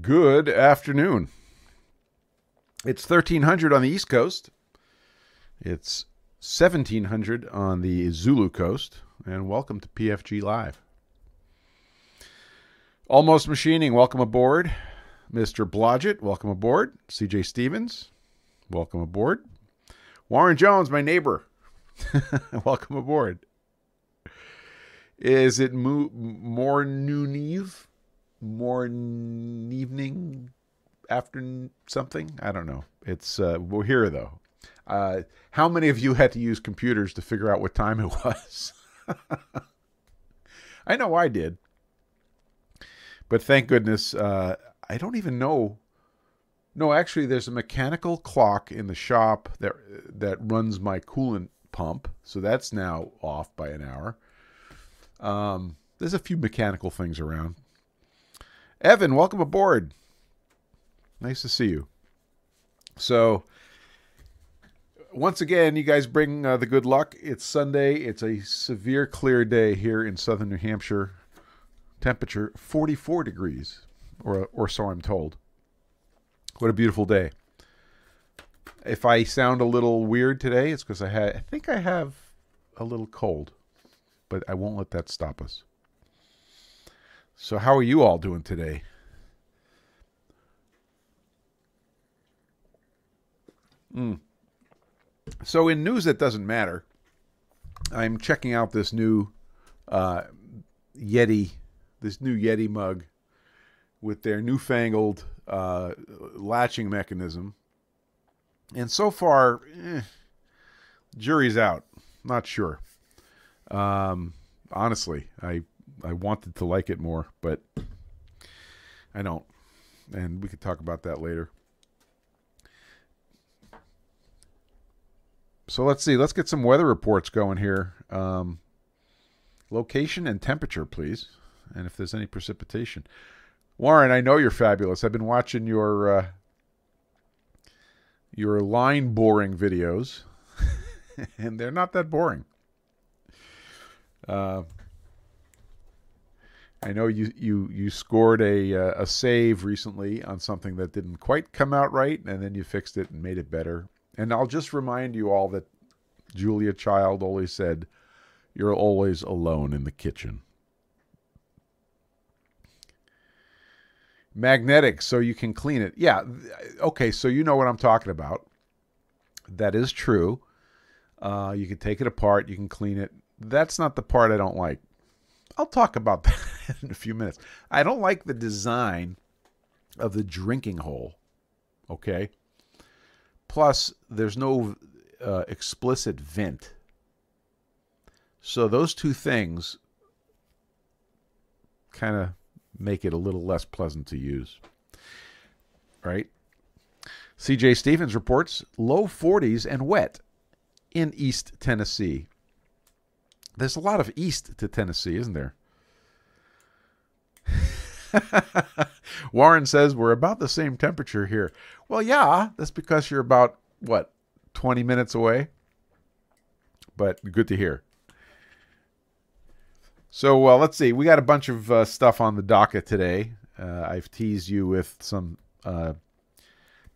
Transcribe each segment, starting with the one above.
Good afternoon. It's 1300 on the East Coast. It's 1700 on the Zulu Coast. And welcome to PFG Live. Almost Machining, welcome aboard. Mr. Blodgett, welcome aboard. CJ Stevens, welcome aboard. Warren Jones, my neighbor, welcome aboard. Is it mo- more noon eve? More evening afternoon, something. I don't know. It's uh, we're here though. Uh, how many of you had to use computers to figure out what time it was? I know I did. But thank goodness, uh, I don't even know. No, actually, there's a mechanical clock in the shop that that runs my coolant pump, so that's now off by an hour. Um, there's a few mechanical things around. Evan, welcome aboard. Nice to see you. So, once again, you guys bring uh, the good luck. It's Sunday. It's a severe clear day here in southern New Hampshire. Temperature 44 degrees, or or so I'm told. What a beautiful day. If I sound a little weird today, it's because I had I think I have a little cold, but I won't let that stop us. So how are you all doing today? Mm. So in news that doesn't matter, I'm checking out this new uh, Yeti, this new Yeti mug with their newfangled uh, latching mechanism. And so far, eh, jury's out. Not sure. Um, honestly, I I wanted to like it more, but I don't. And we could talk about that later. So let's see. Let's get some weather reports going here. Um, location and temperature, please. And if there's any precipitation. Warren, I know you're fabulous. I've been watching your uh, your line boring videos, and they're not that boring. Uh, I know you you you scored a uh, a save recently on something that didn't quite come out right, and then you fixed it and made it better. And I'll just remind you all that Julia Child always said, "You're always alone in the kitchen." Magnetic, so you can clean it. Yeah, okay, so you know what I'm talking about. That is true. Uh, you can take it apart, you can clean it. That's not the part I don't like. I'll talk about that in a few minutes. I don't like the design of the drinking hole. Okay. Plus, there's no uh, explicit vent. So those two things kind of make it a little less pleasant to use. Right? CJ Stevens reports low 40s and wet in East Tennessee. There's a lot of east to Tennessee, isn't there? Warren says we're about the same temperature here. Well, yeah, that's because you're about, what, 20 minutes away? But good to hear. So, uh, let's see. We got a bunch of uh, stuff on the docket today. Uh, I've teased you with some uh,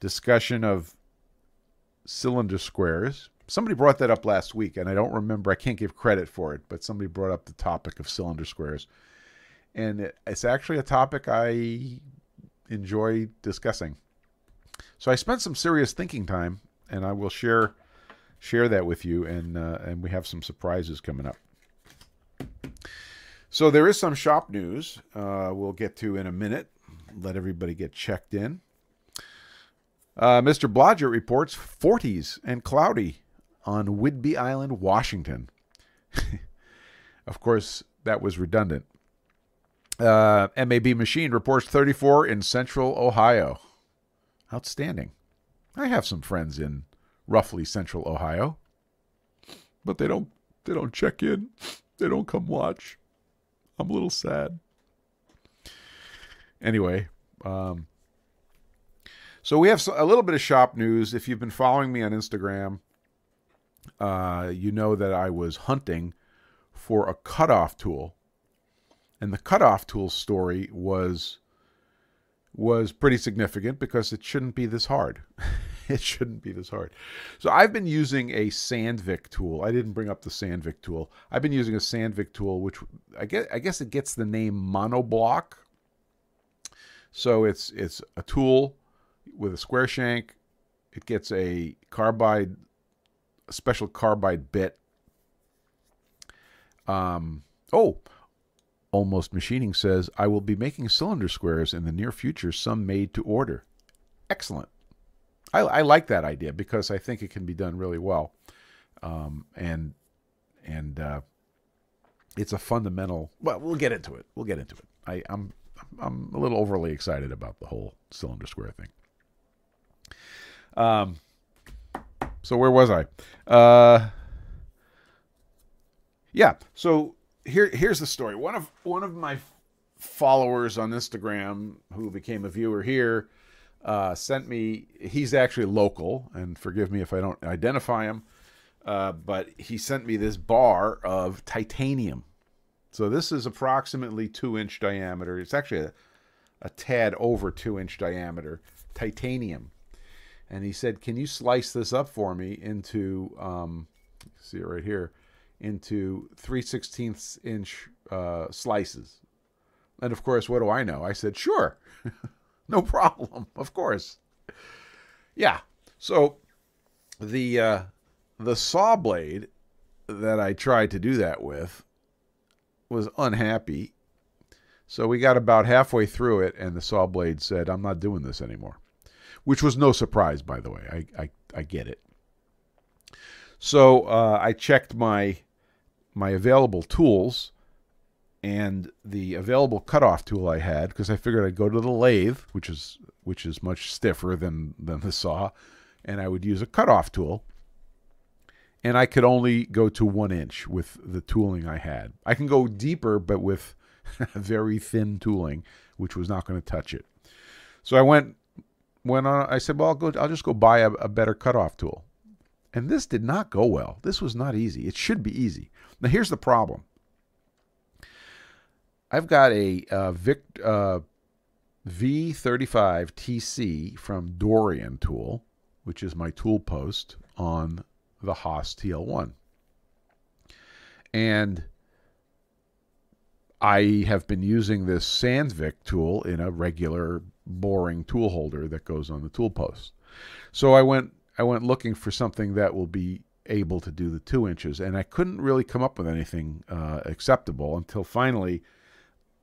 discussion of cylinder squares. Somebody brought that up last week, and I don't remember. I can't give credit for it, but somebody brought up the topic of cylinder squares. And it's actually a topic I enjoy discussing. So I spent some serious thinking time, and I will share share that with you. And uh, and we have some surprises coming up. So there is some shop news uh, we'll get to in a minute. Let everybody get checked in. Uh, Mr. Blodgett reports 40s and cloudy on Whidbey Island, Washington. of course, that was redundant. Uh, MAB Machine reports 34 in central Ohio. Outstanding. I have some friends in roughly central Ohio, but they don't they don't check in. They don't come watch. I'm a little sad. Anyway, um, so we have a little bit of shop news. If you've been following me on Instagram, uh, you know that I was hunting for a cutoff tool. And the cutoff tool story was was pretty significant because it shouldn't be this hard. it shouldn't be this hard. So I've been using a Sandvik tool. I didn't bring up the Sandvik tool. I've been using a Sandvik tool, which I guess I guess it gets the name monoblock. So it's it's a tool with a square shank. It gets a carbide, special carbide bit. Um. Oh, Almost Machining says, I will be making cylinder squares in the near future, some made to order. Excellent. I, I like that idea because I think it can be done really well. Um, and and uh, it's a fundamental. Well, we'll get into it. We'll get into it. I, I'm I'm a little overly excited about the whole cylinder square thing. Um. So where was I? Uh. Yeah. So here here's the story. One of one of my followers on Instagram who became a viewer here uh, sent me. He's actually local, and forgive me if I don't identify him. Uh, but he sent me this bar of titanium. So this is approximately two inch diameter. It's actually a, a tad over two inch diameter titanium. And he said, "Can you slice this up for me into? Um, see it right here." into 3 16ths inch uh, slices. And of course, what do I know? I said, sure, no problem, of course. Yeah. So the uh, the saw blade that I tried to do that with was unhappy. So we got about halfway through it, and the saw blade said, "I'm not doing this anymore," which was no surprise, by the way. I I, I get it. So uh, I checked my my available tools and the available cutoff tool I had because I figured I'd go to the lathe, which is which is much stiffer than than the saw, and I would use a cutoff tool. And I could only go to one inch with the tooling I had. I can go deeper, but with very thin tooling, which was not going to touch it. So I went went on. I said, "Well, I'll go. I'll just go buy a, a better cutoff tool." And this did not go well. This was not easy. It should be easy. Now, here's the problem. I've got a uh, Vic, uh, V35 TC from Dorian Tool, which is my tool post on the Haas TL1. And I have been using this Sandvik tool in a regular boring tool holder that goes on the tool post. So I went I went looking for something that will be able to do the two inches, and I couldn't really come up with anything uh, acceptable until finally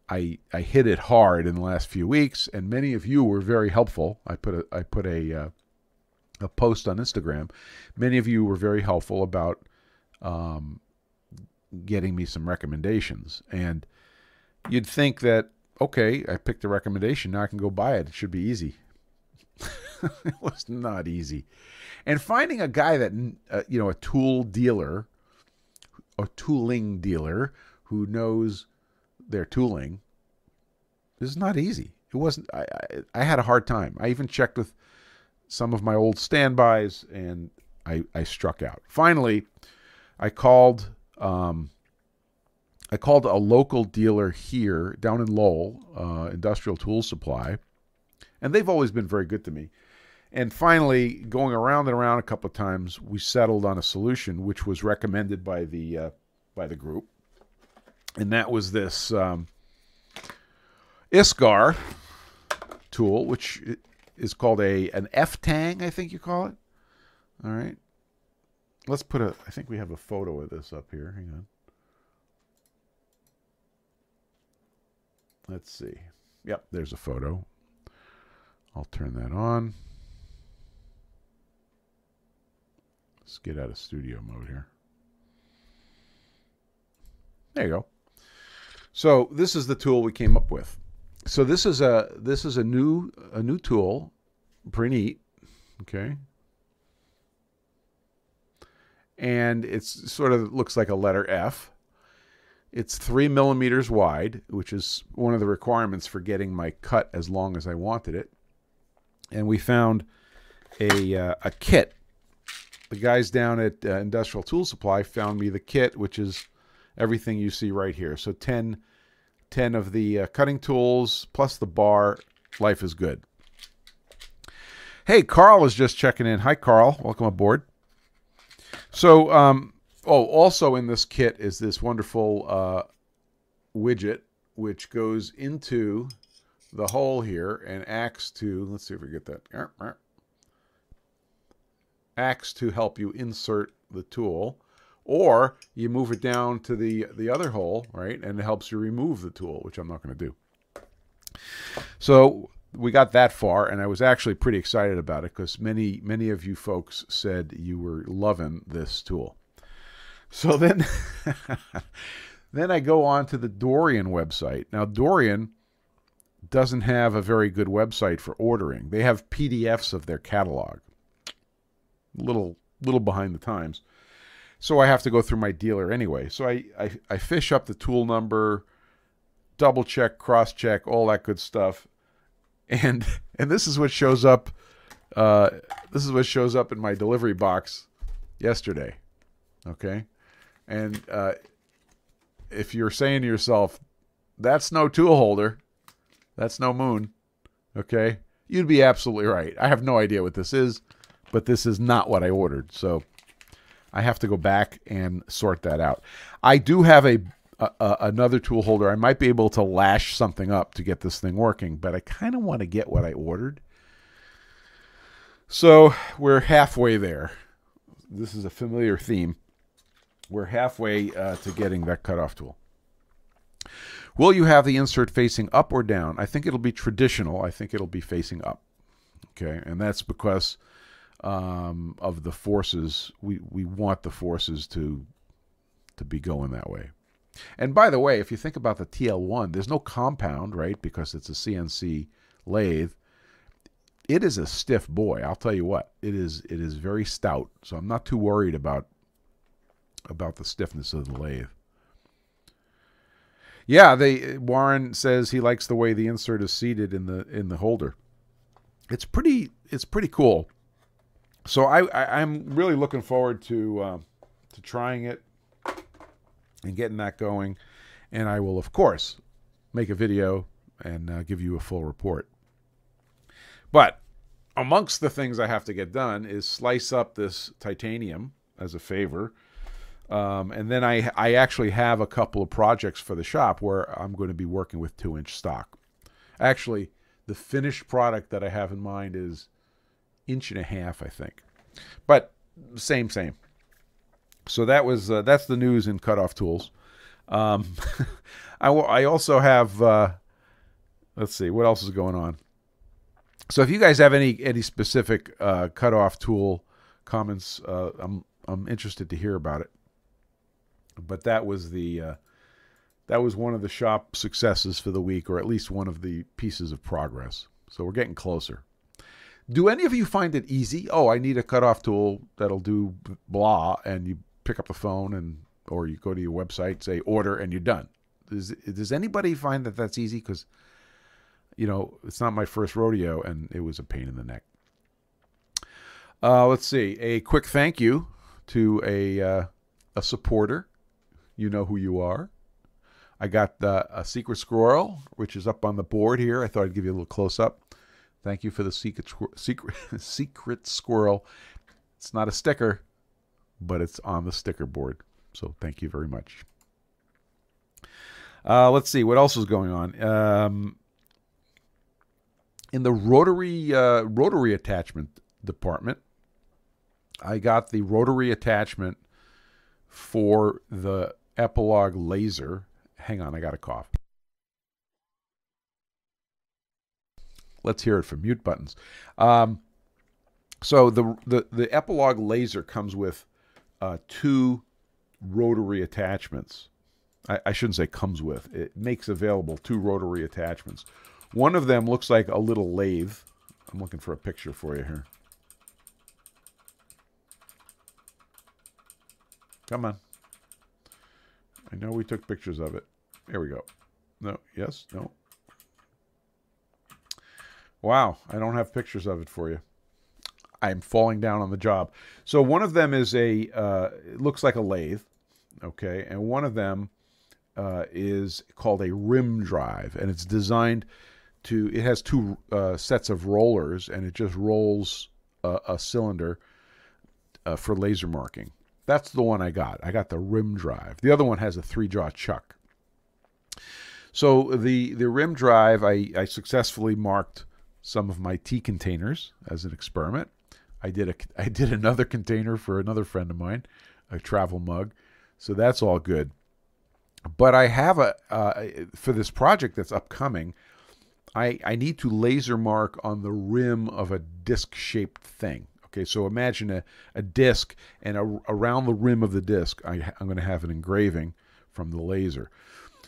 I I hit it hard in the last few weeks, and many of you were very helpful. I put a I put a uh, a post on Instagram. Many of you were very helpful about um, getting me some recommendations, and you'd think that okay, I picked a recommendation, now I can go buy it. It should be easy. it was not easy. And finding a guy that, uh, you know, a tool dealer, a tooling dealer who knows their tooling is not easy. It wasn't, I, I, I, had a hard time. I even checked with some of my old standbys and I, I struck out. Finally, I called, um, I called a local dealer here down in Lowell, uh, Industrial Tool Supply, and they've always been very good to me. And finally, going around and around a couple of times, we settled on a solution which was recommended by the uh, by the group, and that was this um, ISCAR tool, which is called a an F Tang, I think you call it. All right, let's put a. I think we have a photo of this up here. Hang on. Let's see. Yep, there's a photo. I'll turn that on. Let's get out of studio mode here. There you go. So this is the tool we came up with. So this is a this is a new a new tool, pretty neat. Okay. And it's sort of looks like a letter F. It's three millimeters wide, which is one of the requirements for getting my cut as long as I wanted it. And we found a uh, a kit the guys down at uh, Industrial Tool Supply found me the kit, which is everything you see right here. So 10, 10 of the uh, cutting tools plus the bar life is good. Hey, Carl is just checking in. Hi, Carl. Welcome aboard. So, um, oh, also in this kit is this wonderful uh, widget which goes into the hole here and acts to, let's see if we get that, acts to help you insert the tool. Or you move it down to the, the other hole, right, and it helps you remove the tool, which I'm not going to do. So we got that far, and I was actually pretty excited about it because many many of you folks said you were loving this tool. So then, then I go on to the Dorian website. Now Dorian doesn't have a very good website for ordering. They have PDFs of their catalog. Little little behind the times. So I have to go through my dealer anyway. So I, I, I fish up the tool number, double check, cross check, all that good stuff and and this is what shows up. Uh, this is what shows up in my delivery box yesterday. Okay, and uh, if you're saying to yourself, "That's no tool holder," that's no moon. Okay, you'd be absolutely right. I have no idea what this is, but this is not what I ordered. So I have to go back and sort that out. I do have a a, another tool holder. I might be able to lash something up to get this thing working, but I kind of want to get what I ordered. So we're halfway there. This is a familiar theme. We're halfway uh, to getting that cutoff tool. Will you have the insert facing up or down? I think it'll be traditional. I think it'll be facing up. Okay, and that's because um, of the forces. We we want the forces to to be going that way. And by the way, if you think about the TL1, there's no compound, right? Because it's a CNC lathe. It is a stiff boy. I'll tell you what. It is it is very stout. So I'm not too worried about about the stiffness of the lathe. Yeah, they Warren says he likes the way the insert is seated in the in the holder. It's pretty it's pretty cool. So I, I am really looking forward to uh, to trying it and getting that going. And I will, of course, make a video and uh, give you a full report. But amongst the things I have to get done is slice up this titanium as a favor. Um, and then I, I actually have a couple of projects for the shop where I'm going to be working with two inch stock. Actually, the finished product that I have in mind is inch and a half, I think. But same, same so that was uh, that's the news in cutoff tools. Um, I, I also have uh, let's see what else is going on. So if you guys have any any specific uh, cutoff tool comments, uh, I'm I'm interested to hear about it. But that was the uh, that was one of the shop successes for the week, or at least one of the pieces of progress. So we're getting closer. Do any of you find it easy? Oh, I need a cutoff tool that'll do blah, and you pick up the phone and or you go to your website, say order, and you're done. Does, does anybody find that that's easy? Because you know it's not my first rodeo, and it was a pain in the neck. Uh, let's see. A quick thank you to a uh, a supporter. You know who you are. I got a secret squirrel, which is up on the board here. I thought I'd give you a little close up. Thank you for the secret secret secret squirrel. It's not a sticker but it's on the sticker board. So thank you very much. Uh, let's see what else is going on. Um, in the rotary uh, rotary attachment department, I got the rotary attachment for the Epilog laser. Hang on, I got a cough. Let's hear it from mute buttons. Um, so the, the the Epilog laser comes with uh, two rotary attachments. I, I shouldn't say comes with. It makes available two rotary attachments. One of them looks like a little lathe. I'm looking for a picture for you here. Come on. I know we took pictures of it. There we go. No, yes, no. Wow, I don't have pictures of it for you. I'm falling down on the job. So one of them is a uh, it looks like a lathe, okay, and one of them uh, is called a rim drive, and it's designed to it has two uh, sets of rollers and it just rolls a, a cylinder uh, for laser marking. That's the one I got. I got the rim drive. The other one has a three jaw chuck. So the the rim drive, I, I successfully marked some of my tea containers as an experiment. I did a I did another container for another friend of mine, a travel mug. So that's all good. But I have a uh, for this project that's upcoming. I I need to laser mark on the rim of a disc shaped thing. Okay, so imagine a, a disc, and a, around the rim of the disc, I, I'm going to have an engraving from the laser.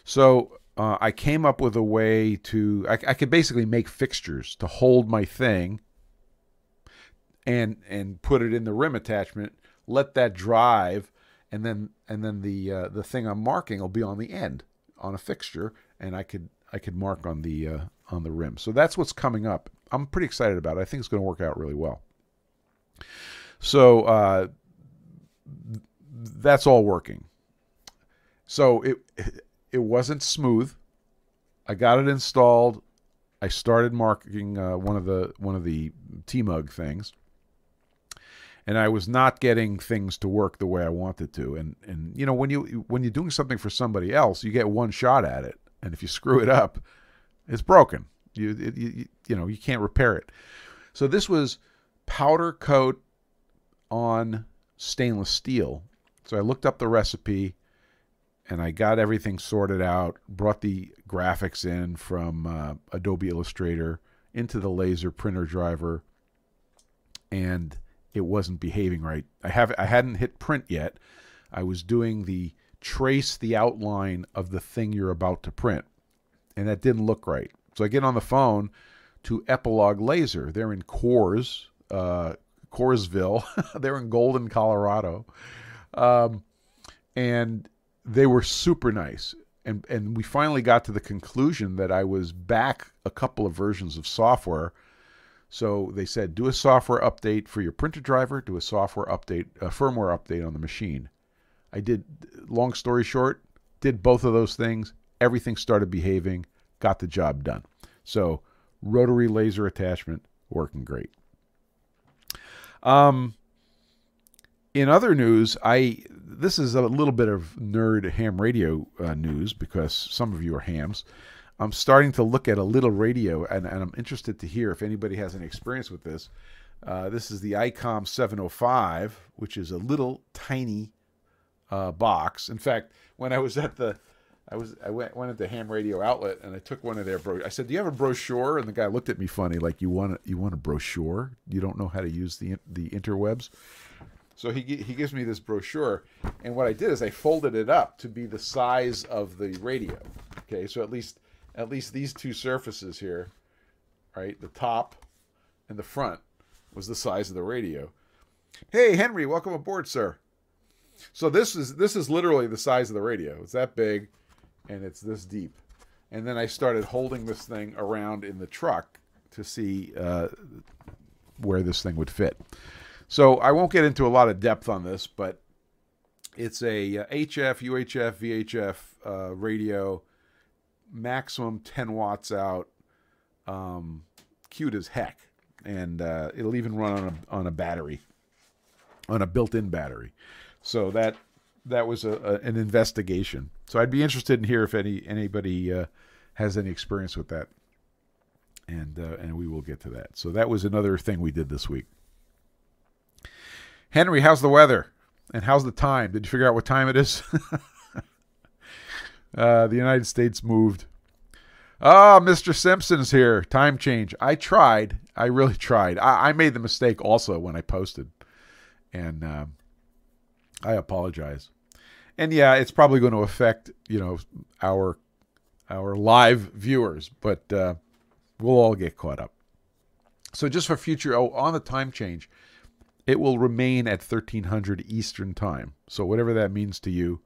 So uh, I came up with a way to I, I, could basically make fixtures to hold my thing and and put it in the rim attachment let that drive and then and then the uh, the thing I'm marking will be on the end on a fixture and I could I could mark on the uh, on the rim. So that's what's coming up. I'm pretty excited about it. I think it's going to work out really well so uh, that's all working so it it wasn't smooth. I got it installed. I started marking uh, one of the one of the T-Mug things, and I was not getting things to work the way I wanted to. And and you know when you when you're doing something for somebody else, you get one shot at it, and if you screw it up, it's broken. You it, you, you know you can't repair it. So this was powder coat on stainless steel. So I looked up the recipe and I got everything sorted out, brought the graphics in from uh, Adobe Illustrator into the laser printer driver, and it wasn't behaving right. I have I hadn't hit print yet. I was doing the trace the outline of the thing you're about to print, and that didn't look right. So I get on the phone to Epilog Laser. They're in Coors, uh. They're in Golden, Colorado. Um, and they were super nice. And, and we finally got to the conclusion that I was back a couple of versions of software. So they said, do a software update for your printer driver, do a software update, a firmware update on the machine. I did, long story short, did both of those things. Everything started behaving, got the job done. So rotary laser attachment working great. Um, in other news, I this is a little bit of nerd ham radio uh, news because some of you are hams. I'm starting to look at a little radio, and, and I'm interested to hear if anybody has any experience with this. Uh, this is the ICOM 705, which is a little tiny uh, box. In fact, when I was at the I was I went went into ham radio outlet and I took one of their bro. I said, "Do you have a brochure?" And the guy looked at me funny, like, "You want a, you want a brochure? You don't know how to use the the interwebs?" So he he gives me this brochure, and what I did is I folded it up to be the size of the radio. Okay, so at least at least these two surfaces here, right, the top and the front was the size of the radio. Hey Henry, welcome aboard, sir. So this is this is literally the size of the radio. It's that big, and it's this deep. And then I started holding this thing around in the truck to see uh, where this thing would fit. So I won't get into a lot of depth on this, but it's a uh, HF, UHF, VHF uh, radio, maximum 10 watts out, um, cute as heck, and uh, it'll even run on a on a battery, on a built-in battery. So that that was a, a, an investigation. So I'd be interested in hear if any anybody uh, has any experience with that, and uh, and we will get to that. So that was another thing we did this week. Henry, how's the weather? And how's the time? Did you figure out what time it is? uh, the United States moved. Ah, oh, Mr. Simpson's here. Time change. I tried. I really tried. I, I made the mistake also when I posted. And um, I apologize. And yeah, it's probably going to affect, you know, our our live viewers, but uh, we'll all get caught up. So just for future, oh, on the time change, it will remain at 1300 Eastern Time. So whatever that means to you,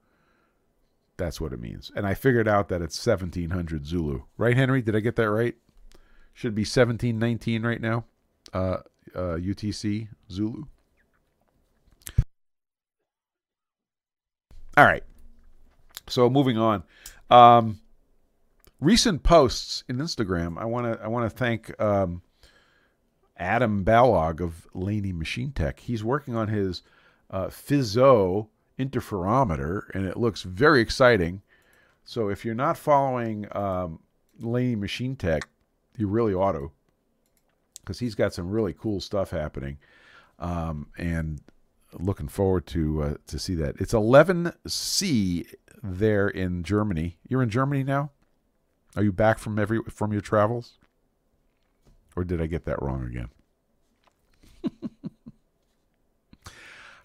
that's what it means. And I figured out that it's 1700 Zulu. Right, Henry? Did I get that right? Should be 1719 right now. Uh, uh, UTC Zulu. All right. So moving on. Um, recent posts in Instagram. I want to I want to thank um, Adam Balog of Laney Machine Tech. He's working on his uh, interferometer, and it looks very exciting. So if you're not following um, Laney Machine Tech, you really ought to, because he's got some really cool stuff happening, um, and looking forward to uh, to see that. It's 11C there in Germany. You're in Germany now. Are you back from every from your travels? Or did I get that wrong again?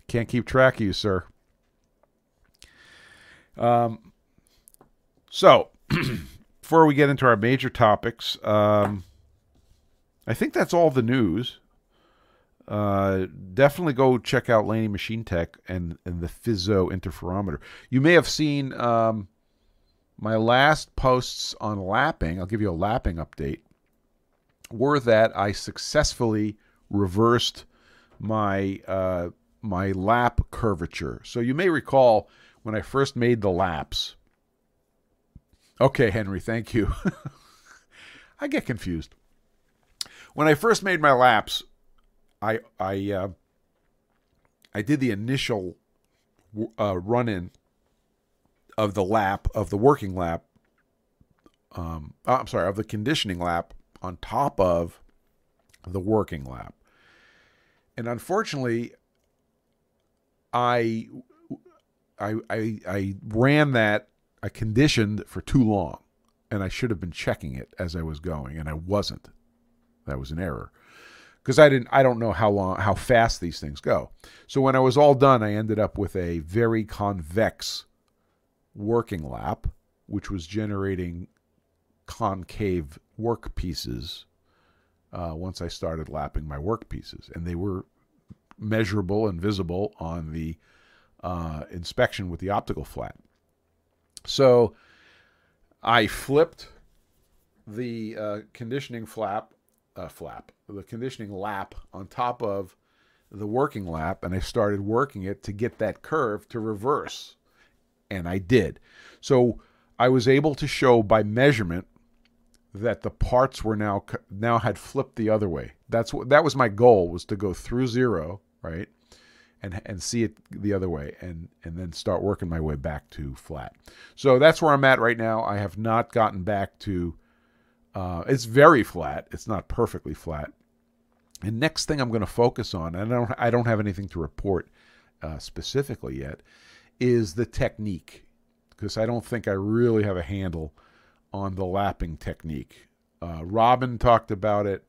Can't keep track of you, sir. Um, so, before we get into our major topics, um, I think that's all the news. Uh, definitely go check out Laney Machine Tech and, and the Fizeau interferometer. You may have seen um, my last posts on lapping. I'll give you a lapping update. Were that I successfully reversed my uh, my lap curvature. So you may recall when I first made the laps. Okay, Henry, thank you. I get confused. When I first made my laps, I I uh, I did the initial uh, run in of the lap of the working lap. Um, oh, I'm sorry, of the conditioning lap on top of the working lap, and unfortunately, I I I, I ran that I conditioned for too long, and I should have been checking it as I was going, and I wasn't. That was an error because I didn't I don't know how long how fast these things go. So when I was all done, I ended up with a very convex working lap, which was generating concave work pieces uh, once I started lapping my work pieces, and they were measurable and visible on the uh, inspection with the optical flat. So I flipped the uh, conditioning flap uh, flap, the conditioning lap on top of the working lap, and I started working it to get that curve to reverse, and I did. So I was able to show by measurement that the parts were now now had flipped the other way. That's what that was my goal was to go through zero, right? And, and see it the other way and, and then start working my way back to flat. So that's where I'm at right now. I have not gotten back to uh, it's very flat. It's not perfectly flat. And next thing I'm going to focus on, and I don't, I don't have anything to report uh, specifically yet, is the technique, because I don't think I really have a handle on the lapping technique. Uh, Robin talked about it.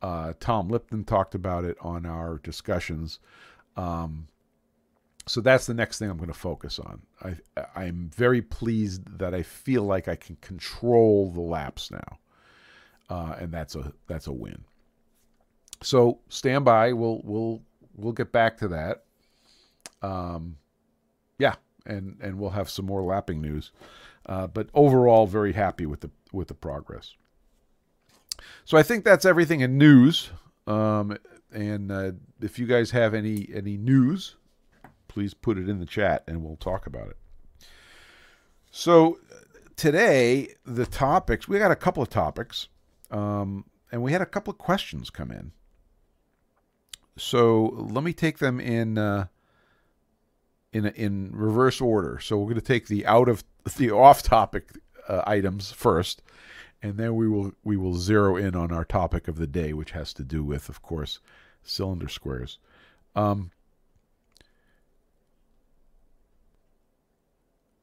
Uh, Tom Lipton talked about it on our discussions. Um, so that's the next thing I'm going to focus on. I, I'm very pleased that I feel like I can control the laps now uh, and that's a that's a win. So stand by. We'll we'll we'll get back to that. Um, yeah, and and we'll have some more lapping news. Uh, but overall, very happy with the with the progress. So I think that's everything in news. Um, and uh, if you guys have any any news, please put it in the chat, and we'll talk about it. So today, the topics we got a couple of topics. Um, and we had a couple of questions come in. So let me take them in uh, in in reverse order. So we're going to take the out of the off topic uh, items first, and then we will we will zero in on our topic of the day, which has to do with, of course, cylinder squares. Um,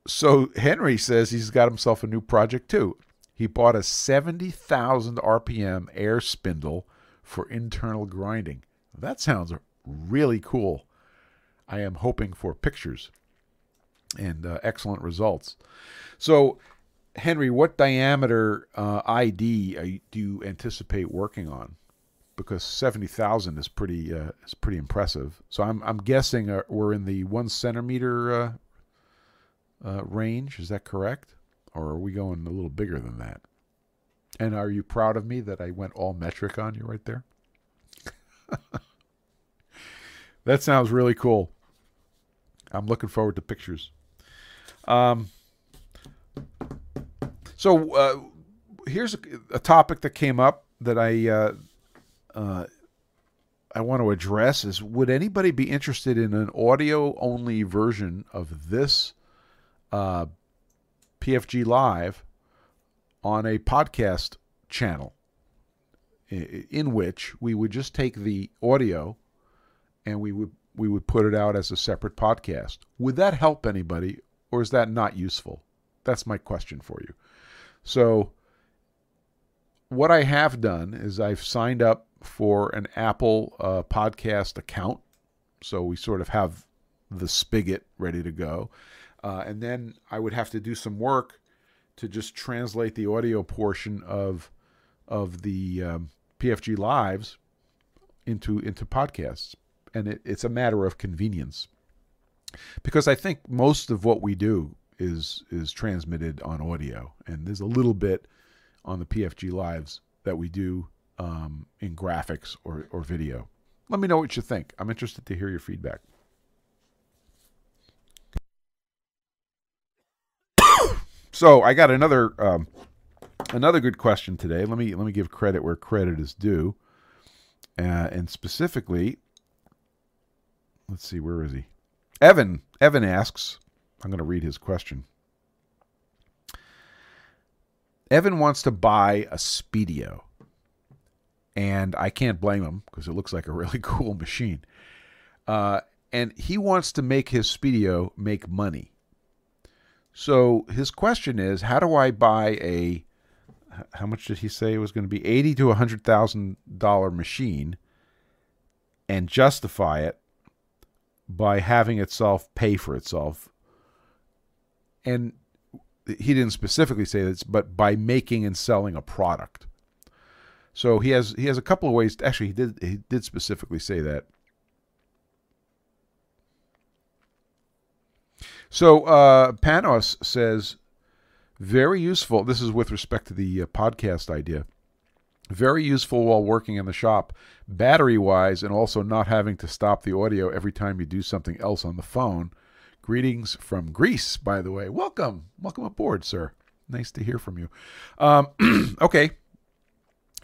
so Henry says he's got himself a new project too. He bought a 70,000 RPM air spindle for internal grinding. That sounds really cool. I am hoping for pictures and uh, excellent results. So, Henry, what diameter uh, ID you, do you anticipate working on? Because seventy thousand is pretty uh, is pretty impressive. So I'm I'm guessing uh, we're in the one centimeter uh, uh, range. Is that correct? Or are we going a little bigger than that? And are you proud of me that I went all metric on you right there? that sounds really cool. I'm looking forward to pictures. Um, so uh, here's a, a topic that came up that I uh, uh, I want to address is would anybody be interested in an audio only version of this uh, PFG Live on a podcast channel in which we would just take the audio and we would we would put it out as a separate podcast. Would that help anybody or is that not useful? That's my question for you. So what I have done is I've signed up for an Apple uh, podcast account. So we sort of have the spigot ready to go. Uh, and then I would have to do some work to just translate the audio portion of of the um, PFG lives into into podcasts, and it, it's a matter of convenience because I think most of what we do is is transmitted on audio, and there's a little bit on the PFG lives that we do um, in graphics or, or video. Let me know what you think. I'm interested to hear your feedback. So I got another um, another good question today. Let me let me give credit where credit is due, uh, and specifically, let's see, where is he? Evan. Evan asks. I'm going to read his question. Evan wants to buy a Speedio, and I can't blame him because it looks like a really cool machine. Uh, and he wants to make his Speedio make money. So his question is, how do I buy a how much did he say it was going to be? Eighty to a hundred thousand dollar machine, and justify it by having itself pay for itself. And he didn't specifically say this, but by making and selling a product. So he has he has a couple of ways. To, actually, he did he did specifically say that. So uh, Panos says, very useful. This is with respect to the uh, podcast idea. Very useful while working in the shop, battery wise, and also not having to stop the audio every time you do something else on the phone. Greetings from Greece, by the way. Welcome. Welcome aboard, sir. Nice to hear from you. Um, okay.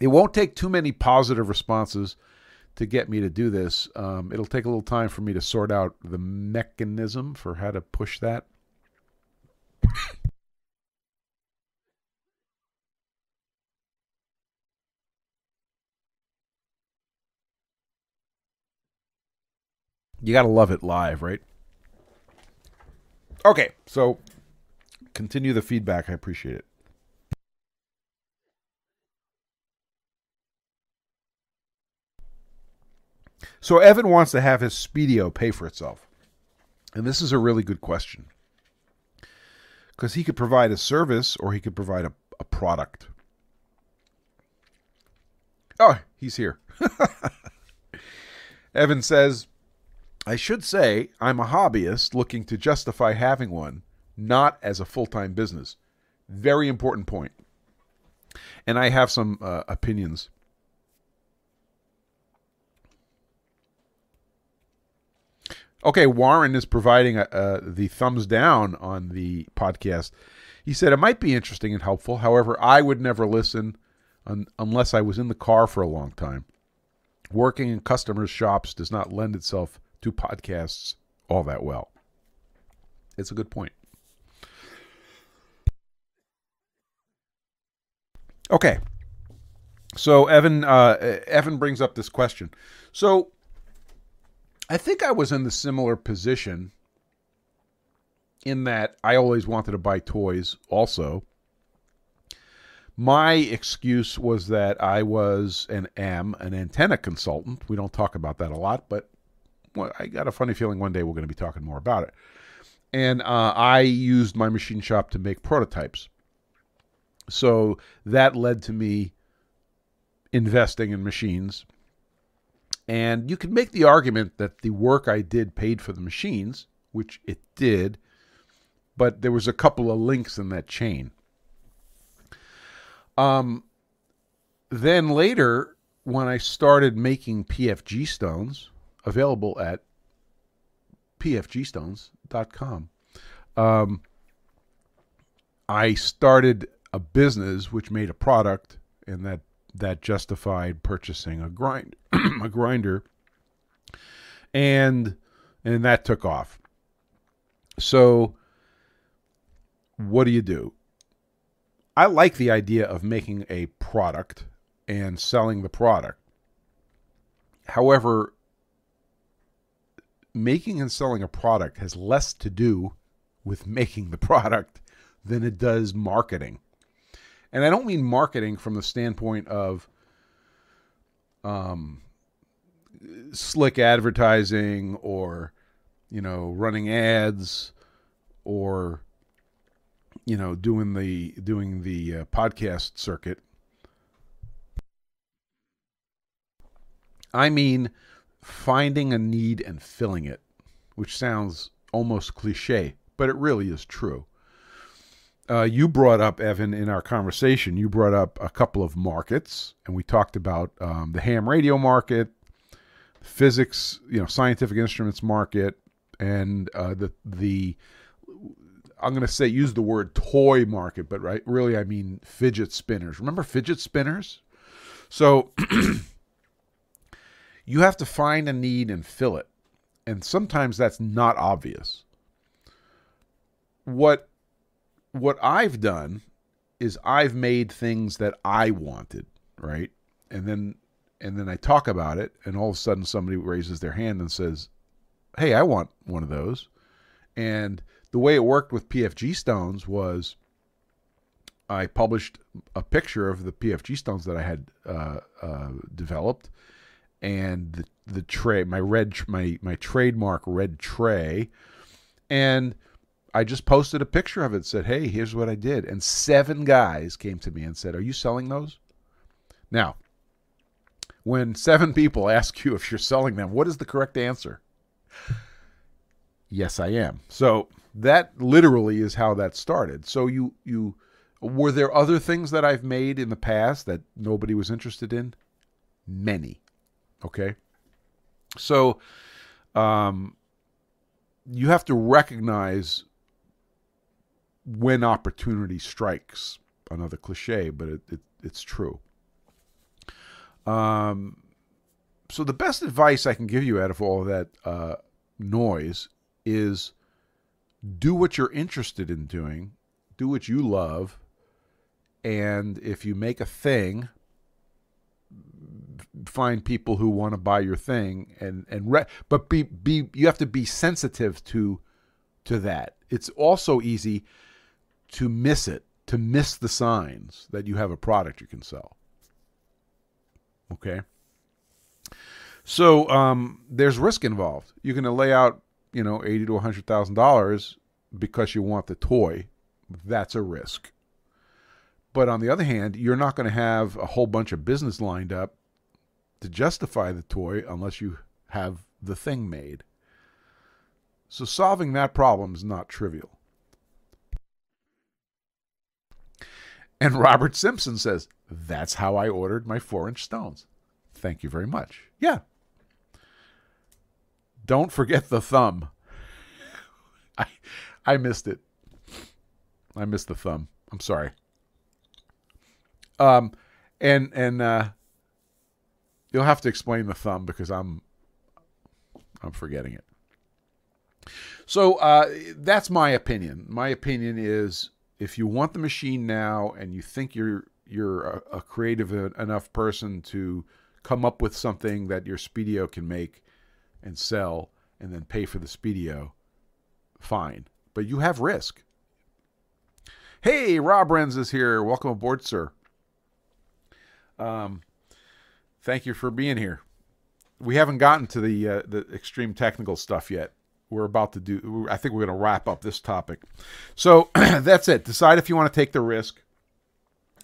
It won't take too many positive responses to get me to do this. Um, it'll take a little time for me to sort out the mechanism for how to push that. you got to love it live, right? Okay, so continue the feedback. I appreciate it. So Evan wants to have his Speedio pay for itself. And this is a really good question. Because he could provide a service or he could provide a, a product. Oh, he's here. Evan says, I should say I'm a hobbyist looking to justify having one, not as a full time business. Very important point. And I have some uh, opinions. Okay, Warren is providing a, a, the thumbs down on the podcast. He said it might be interesting and helpful. However, I would never listen un, unless I was in the car for a long time. Working in customers' shops does not lend itself to podcasts all that well. It's a good point. Okay. So Evan uh, Evan brings up this question. So I think I was in the similar position in that I always wanted to buy toys also. My excuse was that I was and am an antenna consultant. We don't talk about that a lot, but I got a funny feeling one day we're going to be talking more about it. And uh, I used my machine shop to make prototypes. So that led to me investing in machines. And you could make the argument that the work I did paid for the machines, which it did, but there was a couple of links in that chain. Um, then later, when I started making PFG stones, available at pfgstones.com. Um, I started a business which made a product and that that justified purchasing a grind a grinder. And and that took off. So what do you do? I like the idea of making a product and selling the product. However making and selling a product has less to do with making the product than it does marketing and I don't mean marketing from the standpoint of um, slick advertising or, you know, running ads or, you know, doing the doing the uh, podcast circuit. I mean finding a need and filling it, which sounds almost cliche, but it really is true uh, you brought up, Evan, in our conversation, you brought up a couple of markets, and we talked about um, the ham radio market, physics, you know, scientific instruments market, and uh, the the I'm going to say use the word toy market, but right, really I mean fidget spinners. Remember fidget spinners? So you have to find a need and fill it, and sometimes that's not obvious. What what I've done is I've made things that I wanted, right? And then and then I talk about it and all of a sudden somebody raises their hand and says, "Hey, I want one of those." And the way it worked with PFG stones was I published a picture of the PFG stones that I had uh, uh, developed, and the, the tray, my red, my my trademark red tray, and I just posted a picture of it. Said, "Hey, here's what I did," and seven guys came to me and said, "Are you selling those?" Now, when seven people ask you if you're selling them, what is the correct answer? Yes, I am. So that literally is how that started. So you you were there other things that I've made in the past that nobody was interested in? Many. Okay. So um you have to recognize when opportunity strikes. Another cliche, but it, it, it's true. Um, so the best advice I can give you out of all of that uh, noise is do what you're interested in doing, do what you love, and if you make a thing, find people who want to buy your thing and and re- but be be you have to be sensitive to to that. It's also easy to miss it, to miss the signs that you have a product you can sell. Okay. So um, there's risk involved. You're going to lay out, you know, eighty to hundred thousand dollars because you want the toy. That's a risk. But on the other hand, you're not going to have a whole bunch of business lined up to justify the toy unless you have the thing made. So solving that problem is not trivial. And Robert Simpson says, That's how I ordered my four inch stones. Thank you very much. Yeah. Don't forget the thumb. I I missed it. I missed the thumb. I'm sorry. Um and and uh you'll have to explain the thumb because I'm I'm forgetting it. So uh, that's my opinion. My opinion is if you want the machine now and you think you're you're a, a creative enough person to come up with something that your Speedio can make and sell and then pay for the Speedio, fine. But you have risk. Hey, Robrenz is here. Welcome aboard, sir. Um, thank you for being here. We haven't gotten to the uh, the extreme technical stuff yet we're about to do i think we're going to wrap up this topic. So that's it. Decide if you want to take the risk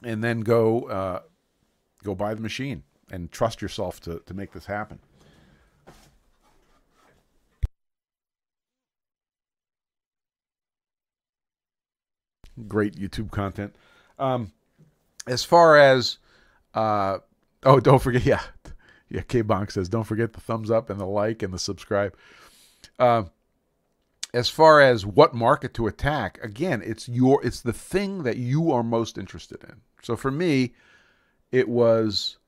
and then go uh, go buy the machine and trust yourself to, to make this happen. Great youtube content. Um, as far as uh, oh don't forget yeah yeah k bonk says don't forget the thumbs up and the like and the subscribe. Uh, as far as what market to attack, again, it's your it's the thing that you are most interested in. So for me, it was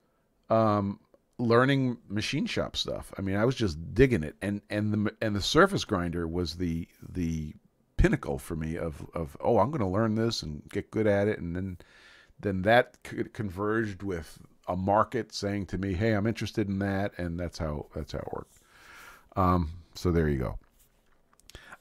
um, learning machine shop stuff. I mean, I was just digging it, and and the and the surface grinder was the the pinnacle for me of of oh, I'm going to learn this and get good at it, and then then that converged with a market saying to me, "Hey, I'm interested in that," and that's how that's how it worked. Um, so there you go.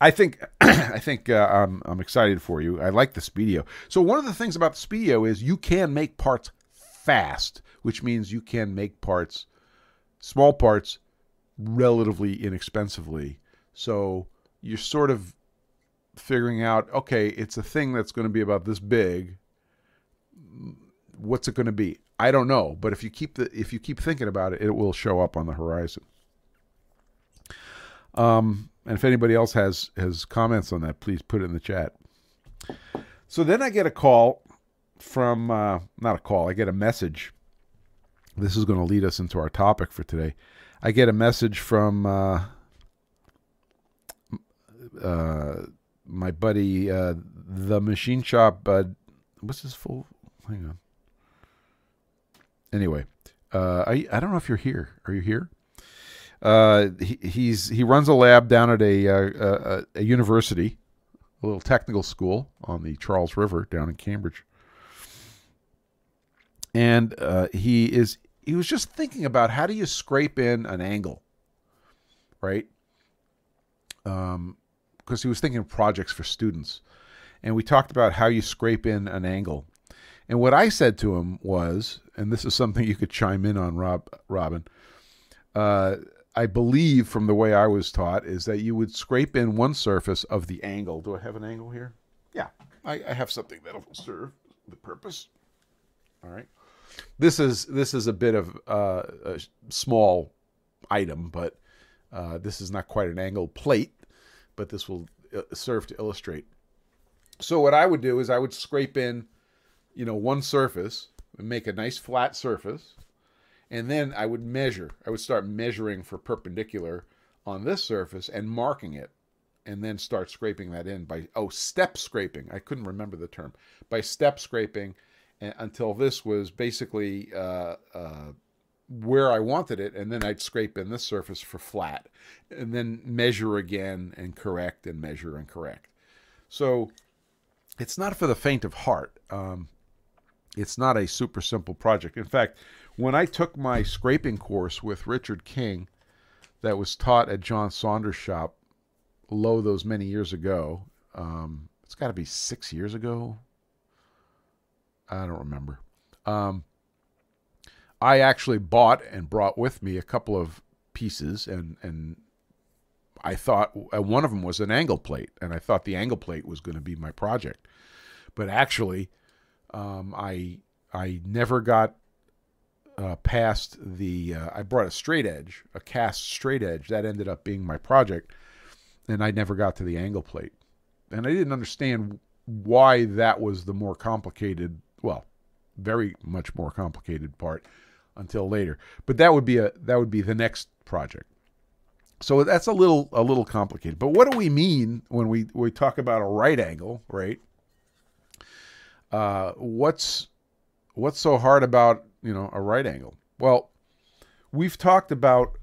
I think I think uh, I'm, I'm excited for you. I like the Speedio. So one of the things about the Speedio is you can make parts fast, which means you can make parts, small parts, relatively inexpensively. So you're sort of figuring out, okay, it's a thing that's going to be about this big. What's it going to be? I don't know, but if you keep the if you keep thinking about it, it will show up on the horizon. Um, and if anybody else has has comments on that, please put it in the chat. So then I get a call from uh, not a call. I get a message. This is going to lead us into our topic for today. I get a message from uh, uh, my buddy, uh, the machine shop. Uh, what's his full? Hang on. Anyway, uh, I I don't know if you're here. Are you here? Uh, he, he's he runs a lab down at a, uh, a, a university, a little technical school on the Charles River down in Cambridge, and uh, he is he was just thinking about how do you scrape in an angle, right? Um, because he was thinking of projects for students, and we talked about how you scrape in an angle. And what I said to him was, and this is something you could chime in on, Rob, Robin. Uh, I believe from the way I was taught is that you would scrape in one surface of the angle. Do I have an angle here? Yeah, I, I have something that'll serve the purpose. All right. This is this is a bit of uh, a small item, but uh, this is not quite an angle plate, but this will uh, serve to illustrate. So what I would do is I would scrape in, you know, one surface and make a nice flat surface and then I would measure. I would start measuring for perpendicular on this surface and marking it, and then start scraping that in by, oh, step scraping. I couldn't remember the term. By step scraping until this was basically uh, uh, where I wanted it, and then I'd scrape in this surface for flat, and then measure again and correct and measure and correct. So it's not for the faint of heart. Um, it's not a super simple project. In fact, when I took my scraping course with Richard King, that was taught at John Saunders' shop, low those many years ago. Um, it's got to be six years ago. I don't remember. Um, I actually bought and brought with me a couple of pieces, and and I thought uh, one of them was an angle plate, and I thought the angle plate was going to be my project, but actually, um, I I never got uh, past the. Uh, I brought a straight edge, a cast straight edge. That ended up being my project, and I never got to the angle plate, and I didn't understand why that was the more complicated. Well, very much more complicated part until later. But that would be a that would be the next project. So that's a little a little complicated. But what do we mean when we we talk about a right angle, right? Uh, what's what's so hard about you know, a right angle. Well, we've talked about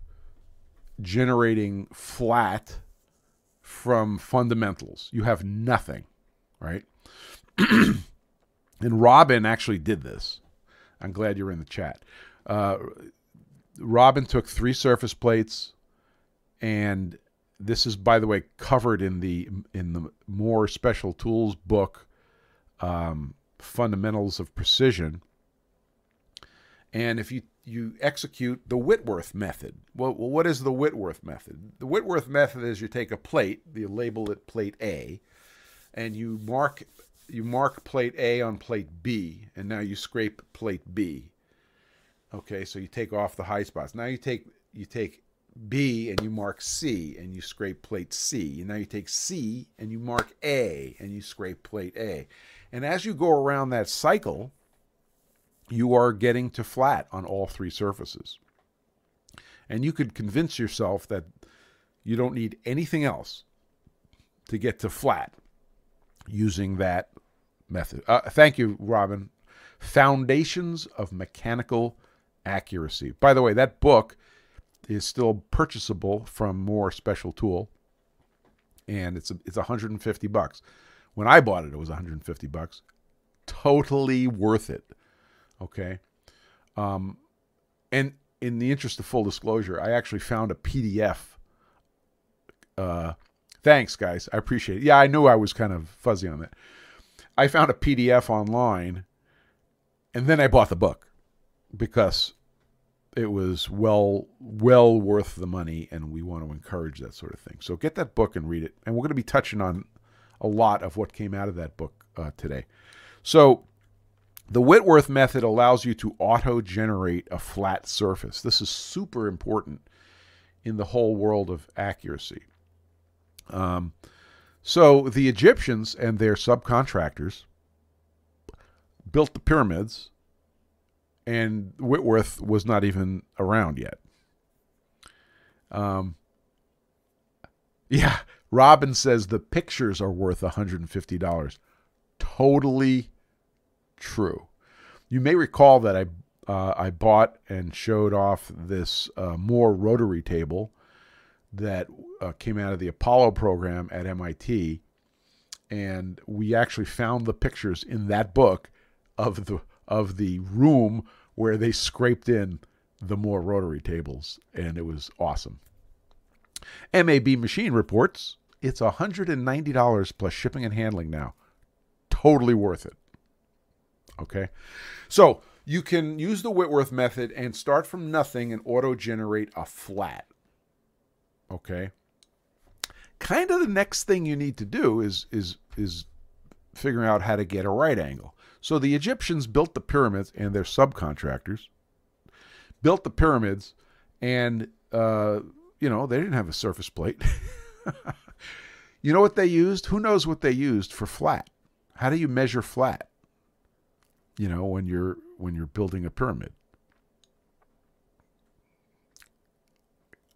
generating flat from fundamentals. You have nothing, right? and Robin actually did this. I'm glad you're in the chat. Uh, Robin took three surface plates, and this is, by the way, covered in the in the Moore Special Tools book, um, Fundamentals of Precision. And if you you execute the Whitworth method. Well, well, what is the Whitworth method? The Whitworth method is you take a plate, you label it plate A, and you mark you mark plate A on plate B, and now you scrape plate B. Okay, so you take off the high spots. Now you take you take B and you mark C and you scrape plate C. And now you take C and you mark A and you scrape plate A. And as you go around that cycle, you are getting to flat on all three surfaces. And you could convince yourself that you don't need anything else to get to flat using that method. Uh, thank you, Robin. Foundations of Mechanical Accuracy. By the way, that book is still purchasable from Moore Special Tool, and it's a, it's 150 bucks. When I bought it, it was 150 bucks. Totally worth it. Okay. Um, and in the interest of full disclosure, I actually found a PDF. Uh, thanks, guys. I appreciate it. Yeah, I knew I was kind of fuzzy on that. I found a PDF online, and then I bought the book because it was well well worth the money, and we want to encourage that sort of thing. So get that book and read it. And we're going to be touching on a lot of what came out of that book uh, today. So the Whitworth method allows you to auto generate a flat surface. This is super important in the whole world of accuracy. Um, so the Egyptians and their subcontractors built the pyramids, and Whitworth was not even around yet. Um, yeah, Robin says the pictures are worth $150. Totally true. You may recall that I uh, I bought and showed off this uh, Moore rotary table that uh, came out of the Apollo program at MIT, and we actually found the pictures in that book of the of the room where they scraped in the Moore rotary tables, and it was awesome. MAB Machine reports it's $190 plus shipping and handling now. Totally worth it. Okay. So you can use the Whitworth method and start from nothing and auto generate a flat. Okay. Kind of the next thing you need to do is is is figuring out how to get a right angle. So the Egyptians built the pyramids and their subcontractors built the pyramids and uh, you know they didn't have a surface plate. you know what they used? Who knows what they used for flat? How do you measure flat? You know, when you're when you're building a pyramid.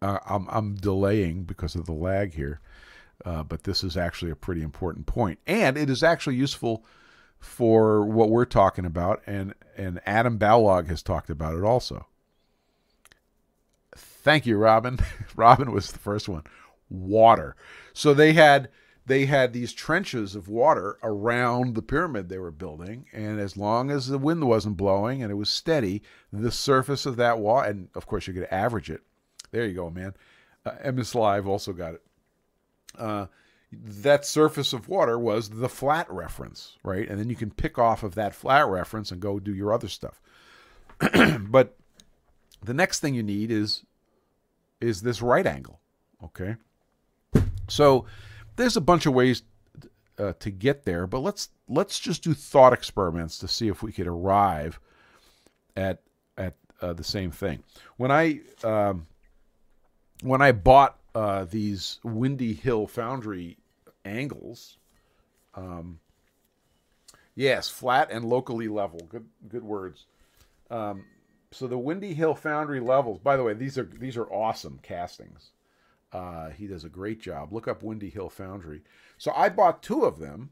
Uh, I'm I'm delaying because of the lag here, uh, but this is actually a pretty important point, and it is actually useful for what we're talking about, and and Adam Balog has talked about it also. Thank you, Robin. Robin was the first one. Water. So they had they had these trenches of water around the pyramid they were building, and as long as the wind wasn't blowing and it was steady, the surface of that wall, and of course you could average it. There you go, man. Uh, MS Live also got it. Uh, that surface of water was the flat reference, right? And then you can pick off of that flat reference and go do your other stuff. but the next thing you need is is this right angle, okay? So there's a bunch of ways uh, to get there, but let's let's just do thought experiments to see if we could arrive at at uh, the same thing. When I um, when I bought uh, these Windy Hill Foundry angles, um, yes, flat and locally level. Good good words. Um, so the Windy Hill Foundry levels. By the way, these are these are awesome castings. Uh, he does a great job. Look up Windy Hill Foundry. So I bought two of them,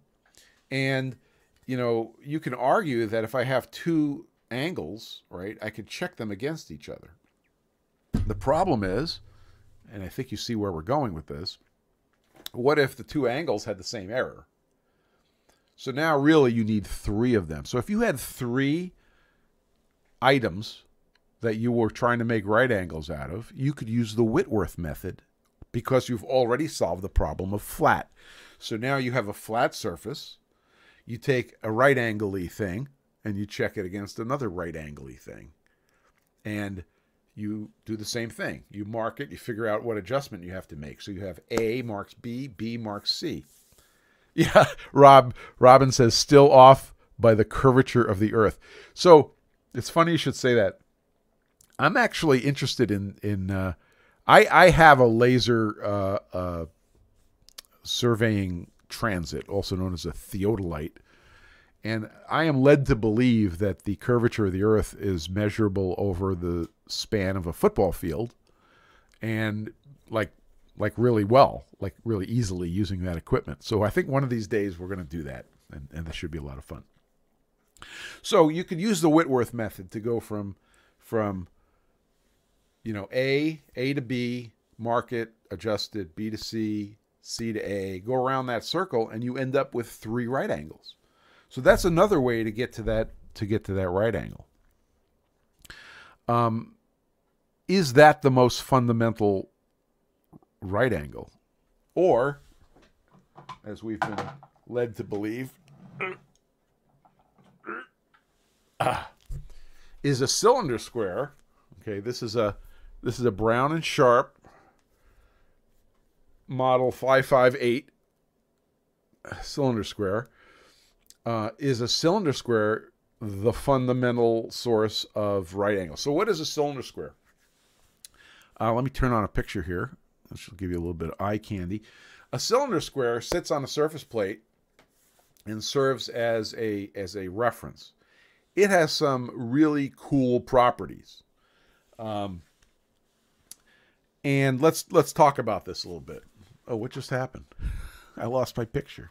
and you know you can argue that if I have two angles, right, I could check them against each other. The problem is, and I think you see where we're going with this. What if the two angles had the same error? So now really you need three of them. So if you had three items that you were trying to make right angles out of, you could use the Whitworth method because you've already solved the problem of flat. So now you have a flat surface. You take a right angle thing and you check it against another right angle thing. And you do the same thing. You mark it, you figure out what adjustment you have to make. So you have A marks B, B marks C. Yeah, Rob Robin says still off by the curvature of the earth. So it's funny you should say that. I'm actually interested in in uh, I, I have a laser uh, uh, surveying transit, also known as a theodolite, and I am led to believe that the curvature of the Earth is measurable over the span of a football field, and like like really well, like really easily using that equipment. So I think one of these days we're going to do that, and, and this should be a lot of fun. So you could use the Whitworth method to go from from you know A A to B market adjusted B to C C to A go around that circle and you end up with three right angles. So that's another way to get to that to get to that right angle. Um, is that the most fundamental right angle? Or, as we've been led to believe, is a cylinder square. Okay, this is a this is a Brown and Sharpe model 558 cylinder square. Uh, is a cylinder square the fundamental source of right angle? So, what is a cylinder square? Uh, let me turn on a picture here. This will give you a little bit of eye candy. A cylinder square sits on a surface plate and serves as a as a reference it has some really cool properties. Um, and let's let's talk about this a little bit. Oh, what just happened? I lost my picture.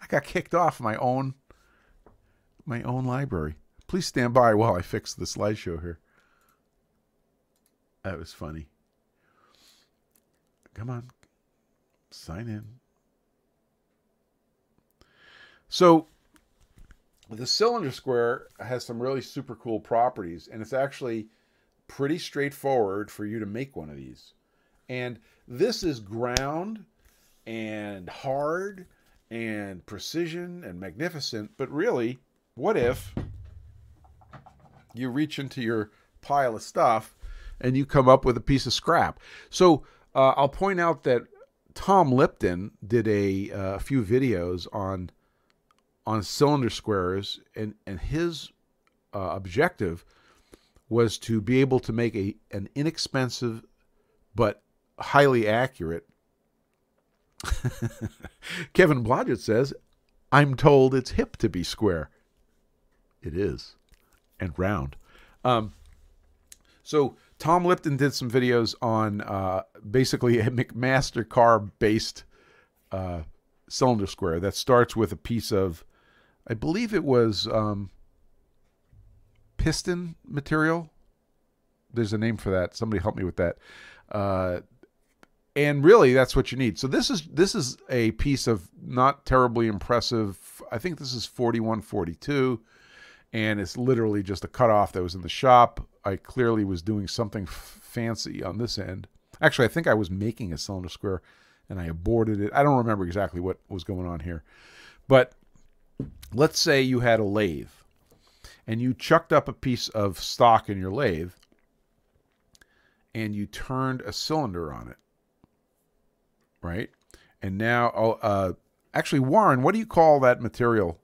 I got kicked off my own my own library. Please stand by while I fix the slideshow here. That was funny. Come on. Sign in. So the cylinder square has some really super cool properties, and it's actually pretty straightforward for you to make one of these. And this is ground and hard and precision and magnificent, but really, what if you reach into your pile of stuff and you come up with a piece of scrap? So uh, I'll point out that Tom Lipton did a, uh, few videos on on cylinder squares, and and his uh, objective was to be able to make a an inexpensive but highly accurate. Kevin Blodgett says, "I'm told it's hip to be square." It is, and round. Um, so Tom Lipton did some videos on uh, basically a McMaster-Carr based uh, cylinder square that starts with a piece of I believe it was um, piston material. There's a name for that. Somebody help me with that. Uh, and really, that's what you need. So this is this is a piece of not terribly impressive. I think this is 4142, and it's literally just a cutoff that was in the shop. I clearly was doing something fancy on this end. Actually, I think I was making a cylinder square, and I aborted it. I don't remember exactly what was going on here, but let's say you had a lathe and you chucked up a piece of stock in your lathe and you turned a cylinder on it, right? And now, oh, uh, actually, Warren, what do you call that material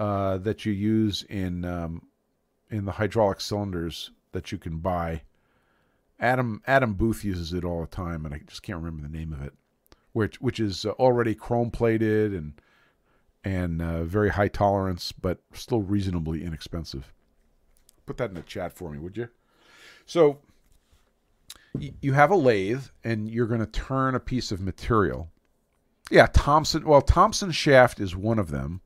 uh, that you use in um, in the hydraulic cylinders that you can buy? Adam Adam Booth uses it all the time, and I just can't remember the name of it, which which is already chrome plated and and uh, very high tolerance, but still reasonably inexpensive. Put that in the chat for me, would you? So you have a lathe, and you're going to turn a piece of material. Yeah, Thomson. Well, Thomson shaft is one of them,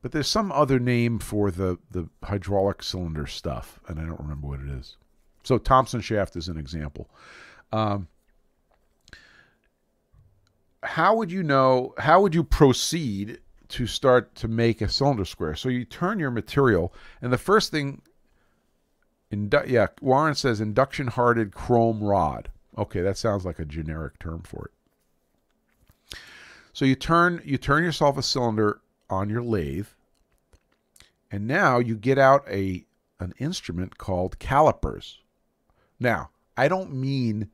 but there's some other name for the the hydraulic cylinder stuff, and I don't remember what it is. So Thomson shaft is an example. Um, how would you know, how would you proceed to start to make a cylinder square? So you turn your material, and the first thing, indu- yeah, Warren says induction hardened chrome rod. Okay, that sounds like a generic term for it. So you turn you turn yourself a cylinder on your lathe, and now you get out a an instrument called calipers. Now, I don't mean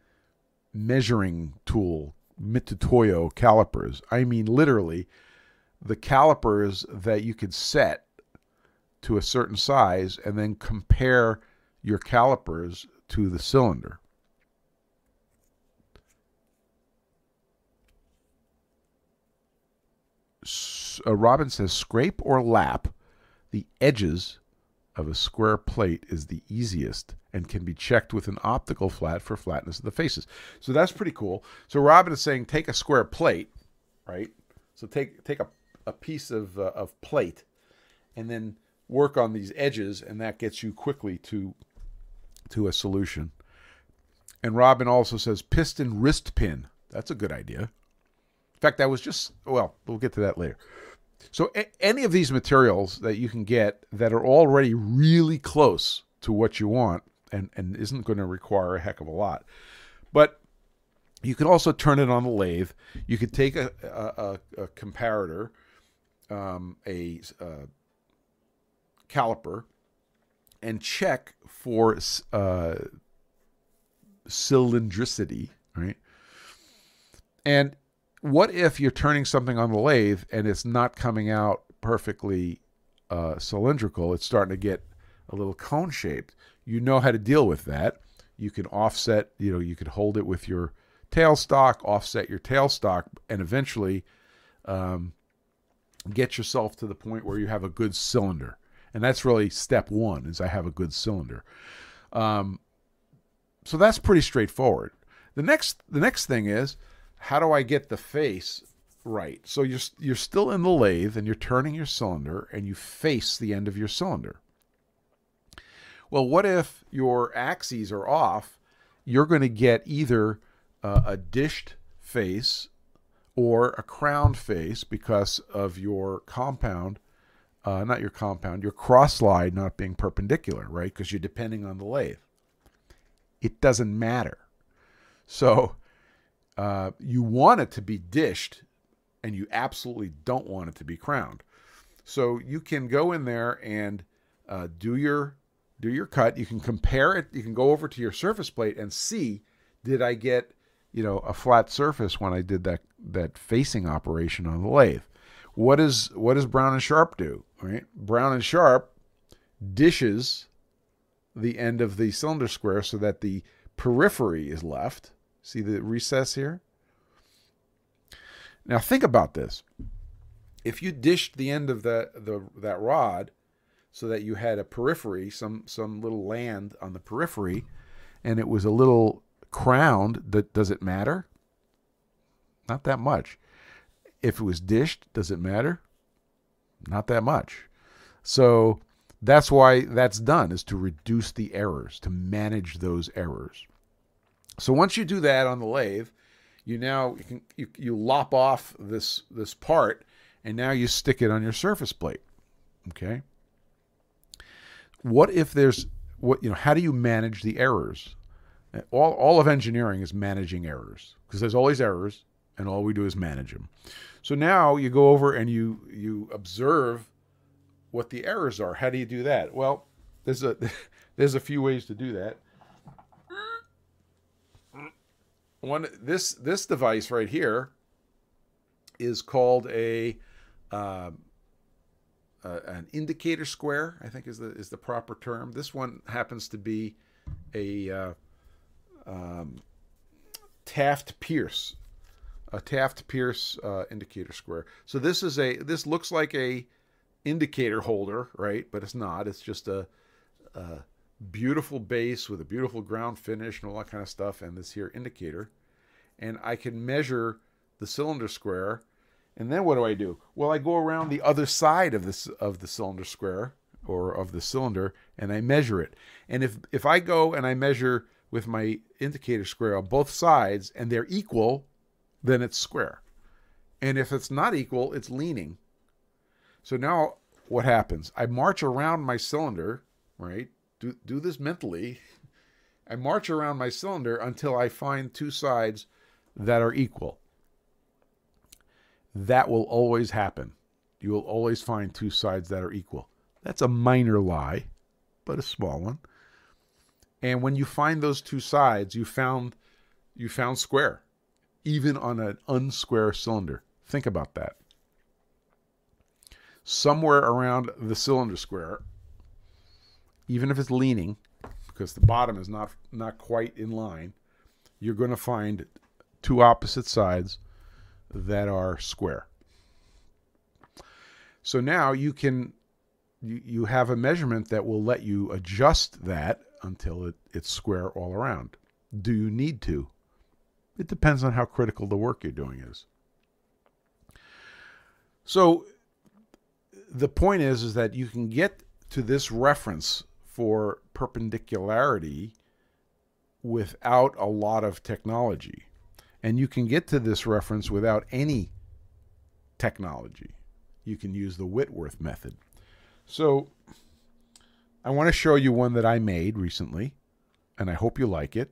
measuring tool Mitutoyo calipers. I mean, literally, the calipers that you could set to a certain size and then compare your calipers to the cylinder. Uh, Robin says scrape or lap the edges of a square plate is the easiest and can be checked with an optical flat for flatness of the faces. So that's pretty cool. So Robin is saying take a square plate, right? So take take a, a piece of, uh, of plate and then work on these edges and that gets you quickly to to a solution. And Robin also says piston wrist pin. That's a good idea. In fact, that was just, well, we'll get to that later. So, a- any of these materials that you can get that are already really close to what you want and, and isn't going to require a heck of a lot. But you can also turn it on the lathe. You could take a, a, a, comparator, um, a, a caliper, and check for uh, cylindricity, right? And what if you're turning something on the lathe and it's not coming out perfectly uh, cylindrical? It's starting to get a little cone shaped. You know how to deal with that. You can offset, you know, you could hold it with your tailstock, offset your tailstock, and eventually um, get yourself to the point where you have a good cylinder. And that's really step one is I have a good cylinder. Um, so that's pretty straightforward. The next the next thing is how do I get the face right? So you're you're still in the lathe and you're turning your cylinder and you face the end of your cylinder. Well, what if your axes are off? You're going to get either uh, a dished face or a crowned face because of your compound, uh, not your compound, your cross slide not being perpendicular, right? Because you're depending on the lathe. It doesn't matter. So uh, you want it to be dished and you absolutely don't want it to be crowned. So you can go in there and uh, do your do your cut. You can compare it. You can go over to your surface plate and see did I get you know a flat surface when I did that that facing operation on the lathe. What is what does Brown and Sharpe do? Right, Brown and Sharpe dishes the end of the cylinder square so that the periphery is left. See the recess here? Now think about this. If you dished the end of the, the that rod so that you had a periphery, some some little land on the periphery, and it was a little crowned, that does it matter? Not that much. If it was dished, does it matter? Not that much. So that's why that's done is to reduce the errors, to manage those errors. So once you do that on the lathe, you now you can you, you lop off this this part and now you stick it on your surface plate. Okay? What if there's what you know, how do you manage the errors? All all of engineering is managing errors because there's always errors and all we do is manage them. So now you go over and you you observe what the errors are. How do you do that? Well, there's a there's a few ways to do that. One this this device right here is called a uh, uh, an indicator square. I think is the is the proper term. This one happens to be a uh, um, Taft-Peirce, a Taft-Peirce uh, indicator square. So this is a this looks like a indicator holder, right? But it's not. It's just a, a beautiful base with a beautiful ground finish and all that kind of stuff, and this here indicator. And I can measure the cylinder square. And then what do I do? Well, I go around the other side of this of the cylinder square or of the cylinder and I measure it. And if if I go and I measure with my indicator square on both sides and they're equal, then it's square. And if it's not equal, it's leaning. So now what happens? I march around my cylinder, right? Do, this mentally. I march around my cylinder until I find two sides that are equal. That will always happen. You will always find two sides that are equal. That's a minor lie, but a small one. And when you find those two sides, you found you found square, even on an unsquare cylinder. Think about that somewhere around the cylinder square, even if it's leaning, because the bottom is not not quite in line, you're going to find two opposite sides that are square. So now you can you, you have a measurement that will let you adjust that until it, it's square all around. Do you need to? It depends on how critical the work you're doing is. So the point is is that you can get to this reference for perpendicularity without a lot of technology. And you can get to this reference without any technology. You can use the Whitworth method. So I want to show you one that I made recently, and I hope you like it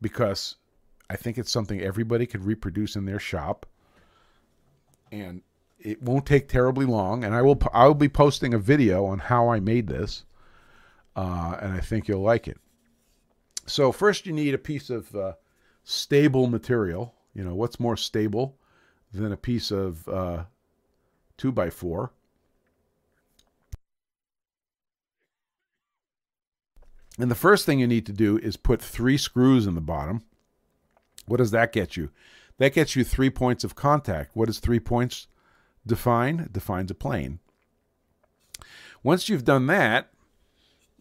because I think it's something everybody could reproduce in their shop. And it won't take terribly long, and I will I will be posting a video on how I made this, uh, and I think you'll like it. So first, you need a piece of uh, stable material. You know what's more stable than a piece of uh, two by four. And the first thing you need to do is put three screws in the bottom. What does that get you? That gets you three points of contact. What does three points define? It defines a plane. Once you've done that,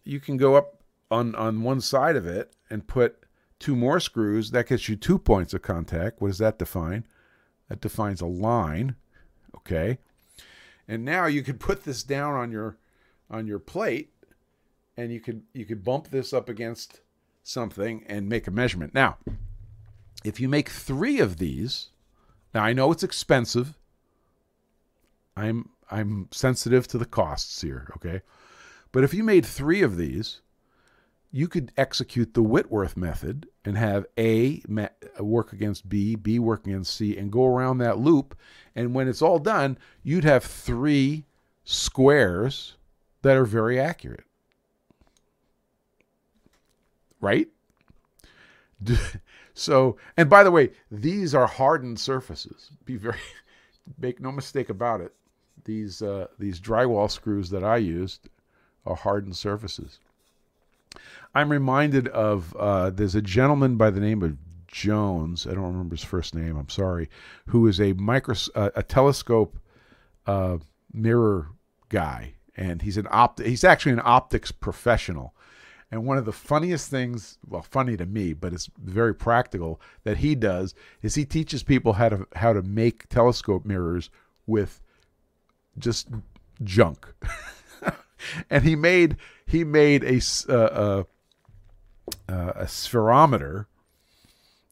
you can go up on, on one side of it and put two more screws. That gets you two points of contact. What does that define? That defines a line. Okay. And now you could put this down on your on your plate and you could you could bump this up against something and make a measurement. Now, if you make 3 of these, now I know it's expensive. I'm I'm sensitive to the costs here, okay? But if you made 3 of these, you could execute the Whitworth method and have A work against B, B work against C, and go around that loop. And when it's all done, you'd have three squares that are very accurate. Right? So, and by the way, these are hardened surfaces. Be very, make no mistake about it. These uh, these drywall screws that I used hardened surfaces. I'm reminded of uh, there's a gentleman by the name of Jones. I don't remember his first name. I'm sorry. Who is a micro uh, a telescope uh, mirror guy, and he's an opt. He's actually an optics professional. And one of the funniest things, well, funny to me, but it's very practical that he does is he teaches people how to how to make telescope mirrors with just junk. and he made he made a uh, uh, a spherometer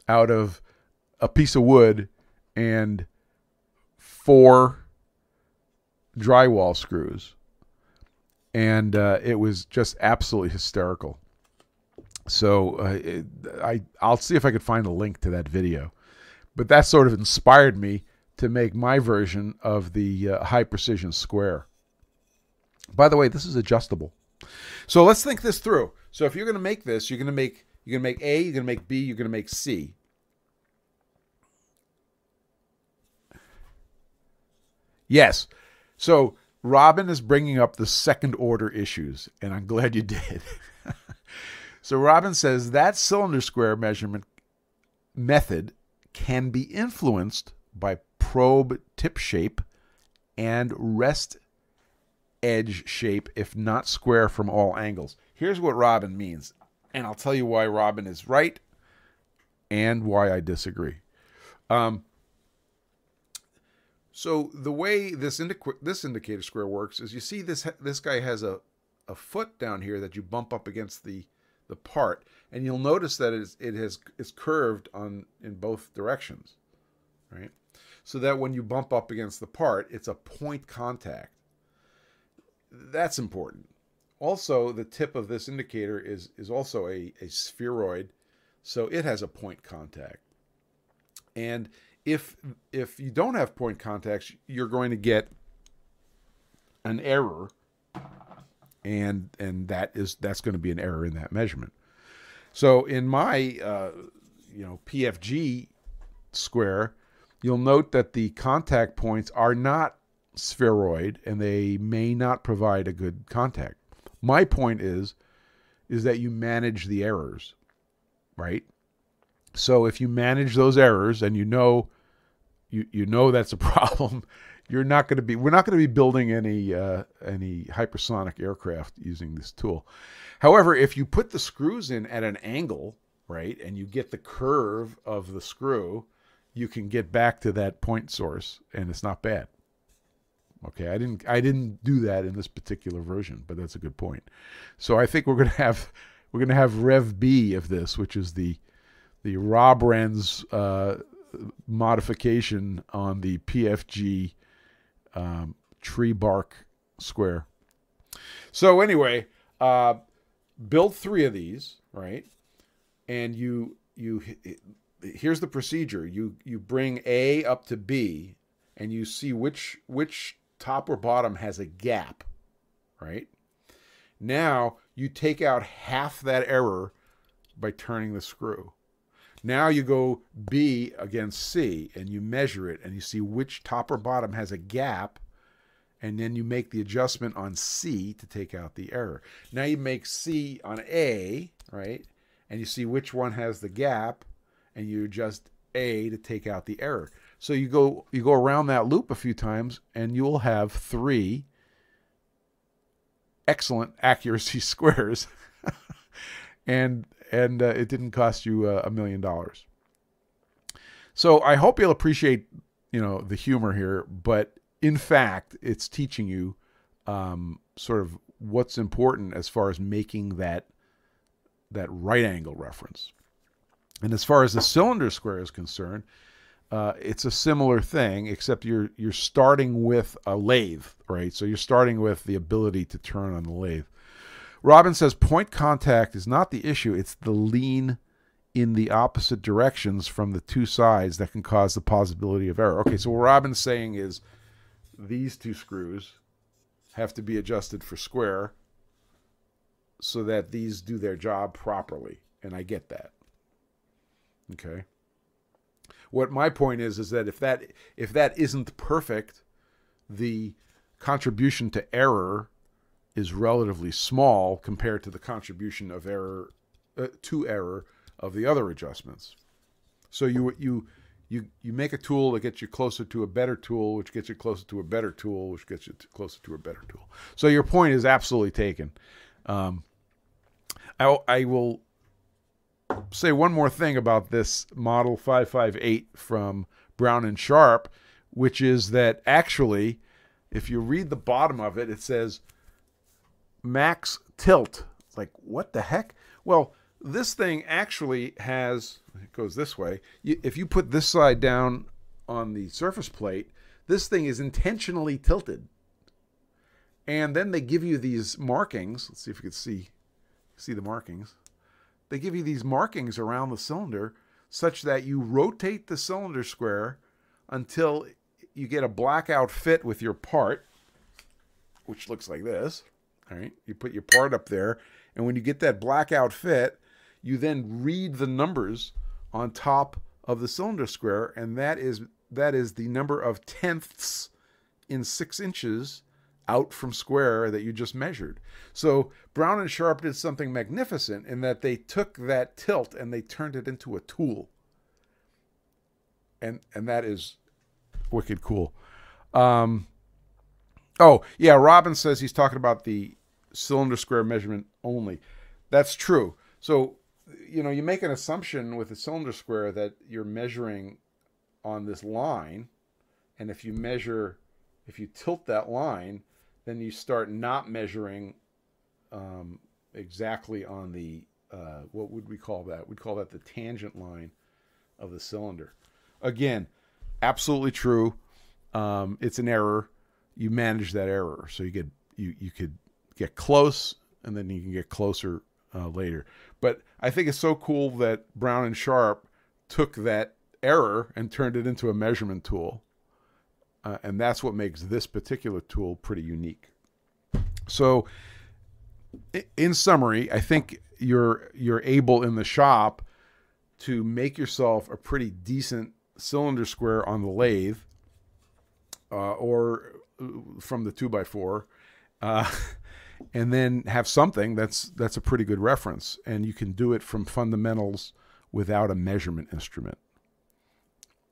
out of a piece of wood and four drywall screws. And uh, it was just absolutely hysterical. So uh, it, I I'll see if I could find a link to that video. But that sort of inspired me to make my version of the uh, high precision square by the way, this is adjustable. So let's think this through. So if you're going to make this, you're going to make you're going to make A, you're going to make B, you're going to make C. Yes. So Robin is bringing up the second order issues, and I'm glad you did. so Robin says that cylinder square measurement method can be influenced by probe tip shape and rest edge shape if not square from all angles. Here's what Robin means, and I'll tell you why Robin is right and why I disagree. Um, so the way this this indicator square works is you see this this guy has a a foot down here that you bump up against the the part, and you'll notice that it's, it has it's curved on in both directions, right? So that when you bump up against the part, it's a point contact. That's important. Also, the tip of this indicator is, is also a, a spheroid, so it has a point contact. And if if you don't have point contacts, you're going to get an error, and and that is that's going to be an error in that measurement. So in my uh, you know PFG square, you'll note that the contact points are not spheroid and they may not provide a good contact. My point is is that you manage the errors, right? So if you manage those errors and you know you you know that's a problem, you're not going to be. We're not going to be building any uh, any hypersonic aircraft using this tool. However, if you put the screws in at an angle, right, and you get the curve of the screw, you can get back to that point source, and it's not bad. Okay, I didn't I didn't do that in this particular version, but that's a good point. So I think we're going to have we're going to have Rev B of this, which is the the Robrenz uh, modification on the PFG um, tree bark square. So anyway, uh, build three of these, right? And you you here's the procedure. You you bring A up to B, and you see which which top or bottom has a gap, right? Now you take out half that error by turning the screw. Now you go B against C and you measure it and you see which top or bottom has a gap and then you make the adjustment on C to take out the error. Now you make C on A, right? And you see which one has the gap and you adjust A to take out the error. So you go you go around that loop a few times and you will have three excellent accuracy squares. and and uh, it didn't cost you a million dollars. So I hope you'll appreciate, you know, the humor here, but in fact, it's teaching you um, sort of what's important as far as making that that right angle reference. And as far as the cylinder square is concerned, uh, it's a similar thing, except you're you're starting with a lathe, right? So you're starting with the ability to turn on the lathe. Robin says point contact is not the issue; it's the lean in the opposite directions from the two sides that can cause the possibility of error. Okay, so what Robin's saying is these two screws have to be adjusted for square so that these do their job properly, and I get that. Okay what my point is is that if that if that isn't perfect, the contribution to error is relatively small compared to the contribution of error uh, to error of the other adjustments. So you you you you make a tool that gets you closer to a better tool, which gets you closer to a better tool, which gets you closer to a better tool. So your point is absolutely taken. Um, I, I will say one more thing about this Model 558 from Brown and Sharpe, which is that actually, if you read the bottom of it, it says max tilt. Like, what the heck? Well, this thing actually has, it goes this way. If you put this side down on the surface plate, this thing is intentionally tilted. And then they give you these markings. Let's see if you can see see the markings they give you these markings around the cylinder such that you rotate the cylinder square until you get a blackout fit with your part, which looks like this. All right, you put your part up there, and when you get that blackout fit, you then read the numbers on top of the cylinder square, and that is that is the number of tenths in six inches out from square that you just measured. So Brown and Sharpe did something magnificent in that they took that tilt and they turned it into a tool. And and that is wicked cool. Um, oh, yeah, Robin says he's talking about the cylinder square measurement only. That's true. So, you know, you make an assumption with a cylinder square that you're measuring on this line, and if you measure if you tilt that line, then you start not measuring um, exactly on the uh, what would we call that? We'd call that the tangent line of the cylinder. Again, absolutely true. Um, it's an error. You manage that error, so you get you you could get close, and then you can get closer uh, later. But I think it's so cool that Brown and Sharpe took that error and turned it into a measurement tool. Uh, and that's what makes this particular tool pretty unique. So, in summary, I think you're you're able in the shop to make yourself a pretty decent cylinder square on the lathe, uh, or uh, from the two by four, uh, and then have something that's that's a pretty good reference, and you can do it from fundamentals without a measurement instrument.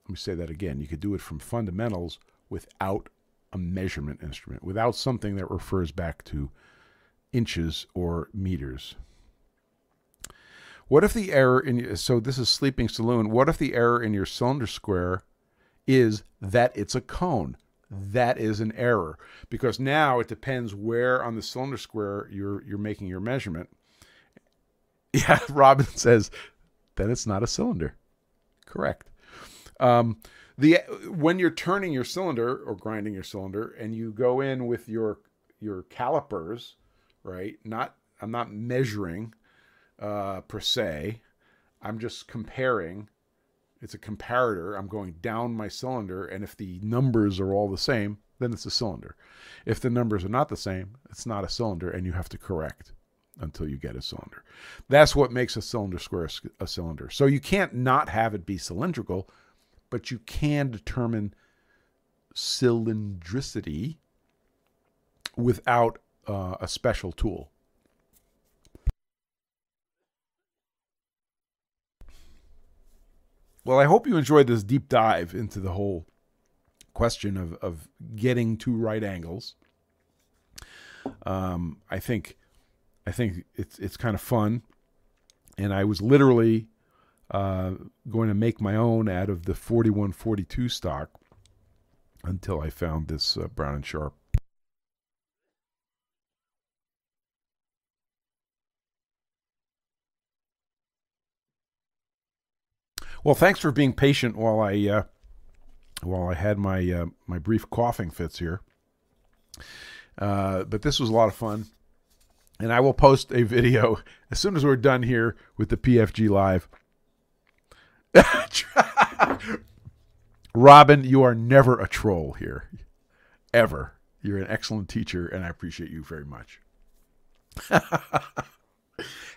Let me say that again. You could do it from fundamentals without a measurement instrument, without something that refers back to inches or meters. What if the error in so this is sleeping saloon? What if the error in your cylinder square is that it's a cone? That is an error because now it depends where on the cylinder square you're you're making your measurement. Yeah, Robin says then it's not a cylinder. Correct. Um, the when you're turning your cylinder or grinding your cylinder and you go in with your your calipers, right? Not I'm not measuring uh, per se. I'm just comparing. It's a comparator. I'm going down my cylinder, and if the numbers are all the same, then it's a cylinder. If the numbers are not the same, it's not a cylinder, and you have to correct until you get a cylinder. That's what makes a cylinder square a cylinder. So you can't not have it be cylindrical, but you can determine cylindricity without uh, a special tool. Well, I hope you enjoyed this deep dive into the whole question of, of getting to right angles. Um, I think I think it's it's kind of fun, and I was literally uh, going to make my own out of the 4142 stock until I found this uh, Brown and Sharpe. Well, thanks for being patient while I uh, while I had my uh, my brief coughing fits here. Uh, but this was a lot of fun, and I will post a video as soon as we're done here with the PFG live. Robin, you are never a troll here, ever. You're an excellent teacher, and I appreciate you very much.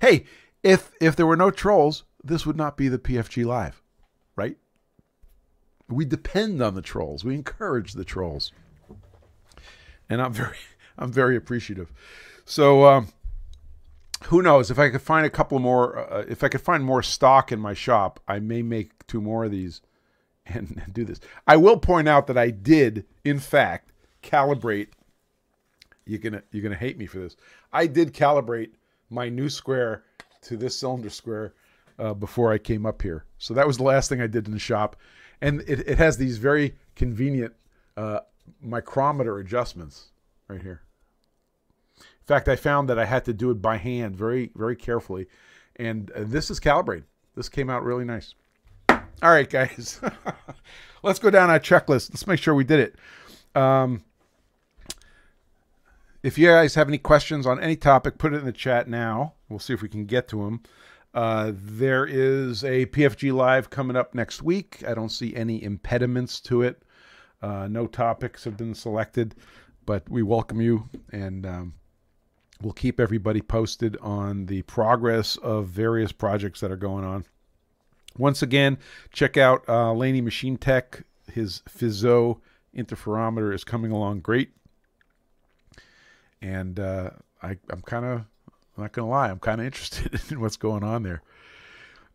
hey, if if there were no trolls, this would not be the PFG Live, right? We depend on the trolls. We encourage the trolls, and I'm very, I'm very appreciative. So, um, who knows? If I could find a couple more, uh, if I could find more stock in my shop, I may make two more of these and, and do this. I will point out that I did, in fact, calibrate. You're gonna you're gonna hate me for this. I did calibrate my new square to this cylinder square uh, before I came up here. So that was the last thing I did in the shop. And it, it has these very convenient uh, micrometer adjustments right here. Fact, I found that I had to do it by hand very, very carefully. And uh, this is calibrated. This came out really nice. All right, guys. Let's go down our checklist. Let's make sure we did it. Um, if you guys have any questions on any topic, put it in the chat now. We'll see if we can get to them. Uh, there is a PFG Live coming up next week. I don't see any impediments to it. Uh, no topics have been selected, but we welcome you and um, we'll keep everybody posted on the progress of various projects that are going on. Once again, check out uh, Laney Machine Tech. His Fizeau interferometer is coming along great and uh, I, I'm kind of not gonna lie, I'm kind of interested in what's going on there.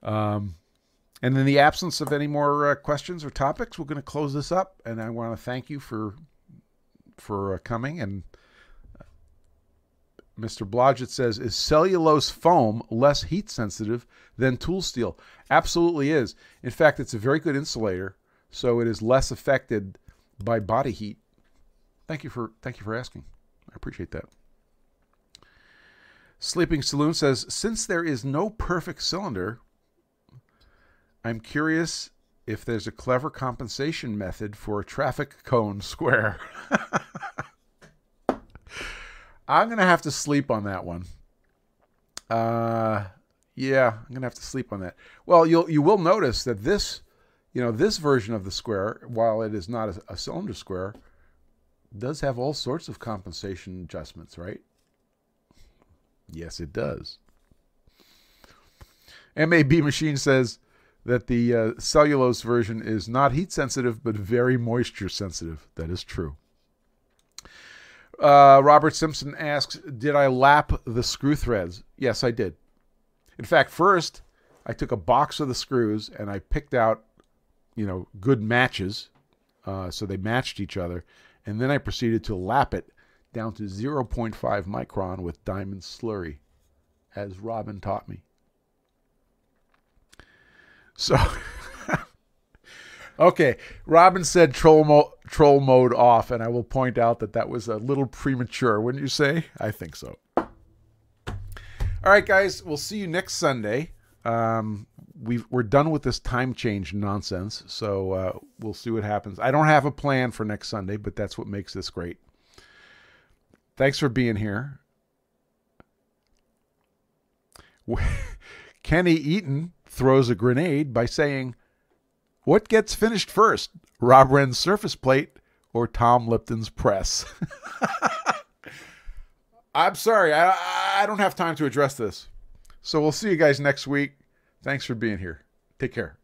Um, and in the absence of any more uh, questions or topics, we're going to close this up. And I want to thank you for for uh, coming. And Mr. Blodgett says, "Is cellulose foam less heat sensitive than tool steel?" Absolutely is. In fact, it's a very good insulator, so it is less affected by body heat. Thank you for thank you for asking. I appreciate that. Sleeping Saloon says, since there is no perfect cylinder, I'm curious if there's a clever compensation method for a traffic cone square. I'm gonna have to sleep on that one. Uh, yeah, I'm gonna have to sleep on that. Well, you'll you will notice that this, you know, this version of the square, while it is not a, a cylinder square, does have all sorts of compensation adjustments, right? Yes, it does. MAB Machine says that the uh, cellulose version is not heat sensitive, but very moisture sensitive. That is true. Uh, Robert Simpson asks, Did I lap the screw threads? Yes, I did. In fact, first, I took a box of the screws and I picked out, you know, good matches. Uh, so they matched each other and then I proceeded to lap it down to 0.5 micron with diamond slurry, as Robin taught me. So, okay, Robin said troll, mo- troll mode off, and I will point out that that was a little premature, wouldn't you say? I think so. All right, guys, we'll see you next Sunday. Um, we are done with this time change nonsense, so uh, we'll see what happens. I don't have a plan for next Sunday, but that's what makes this great. Thanks for being here. Kenny Eaton throws a grenade by saying, What gets finished first, Robrenz surface plate or Tom Lipton's press? I'm sorry, I, I don't have time to address this. So we'll see you guys next week. Thanks for being here. Take care.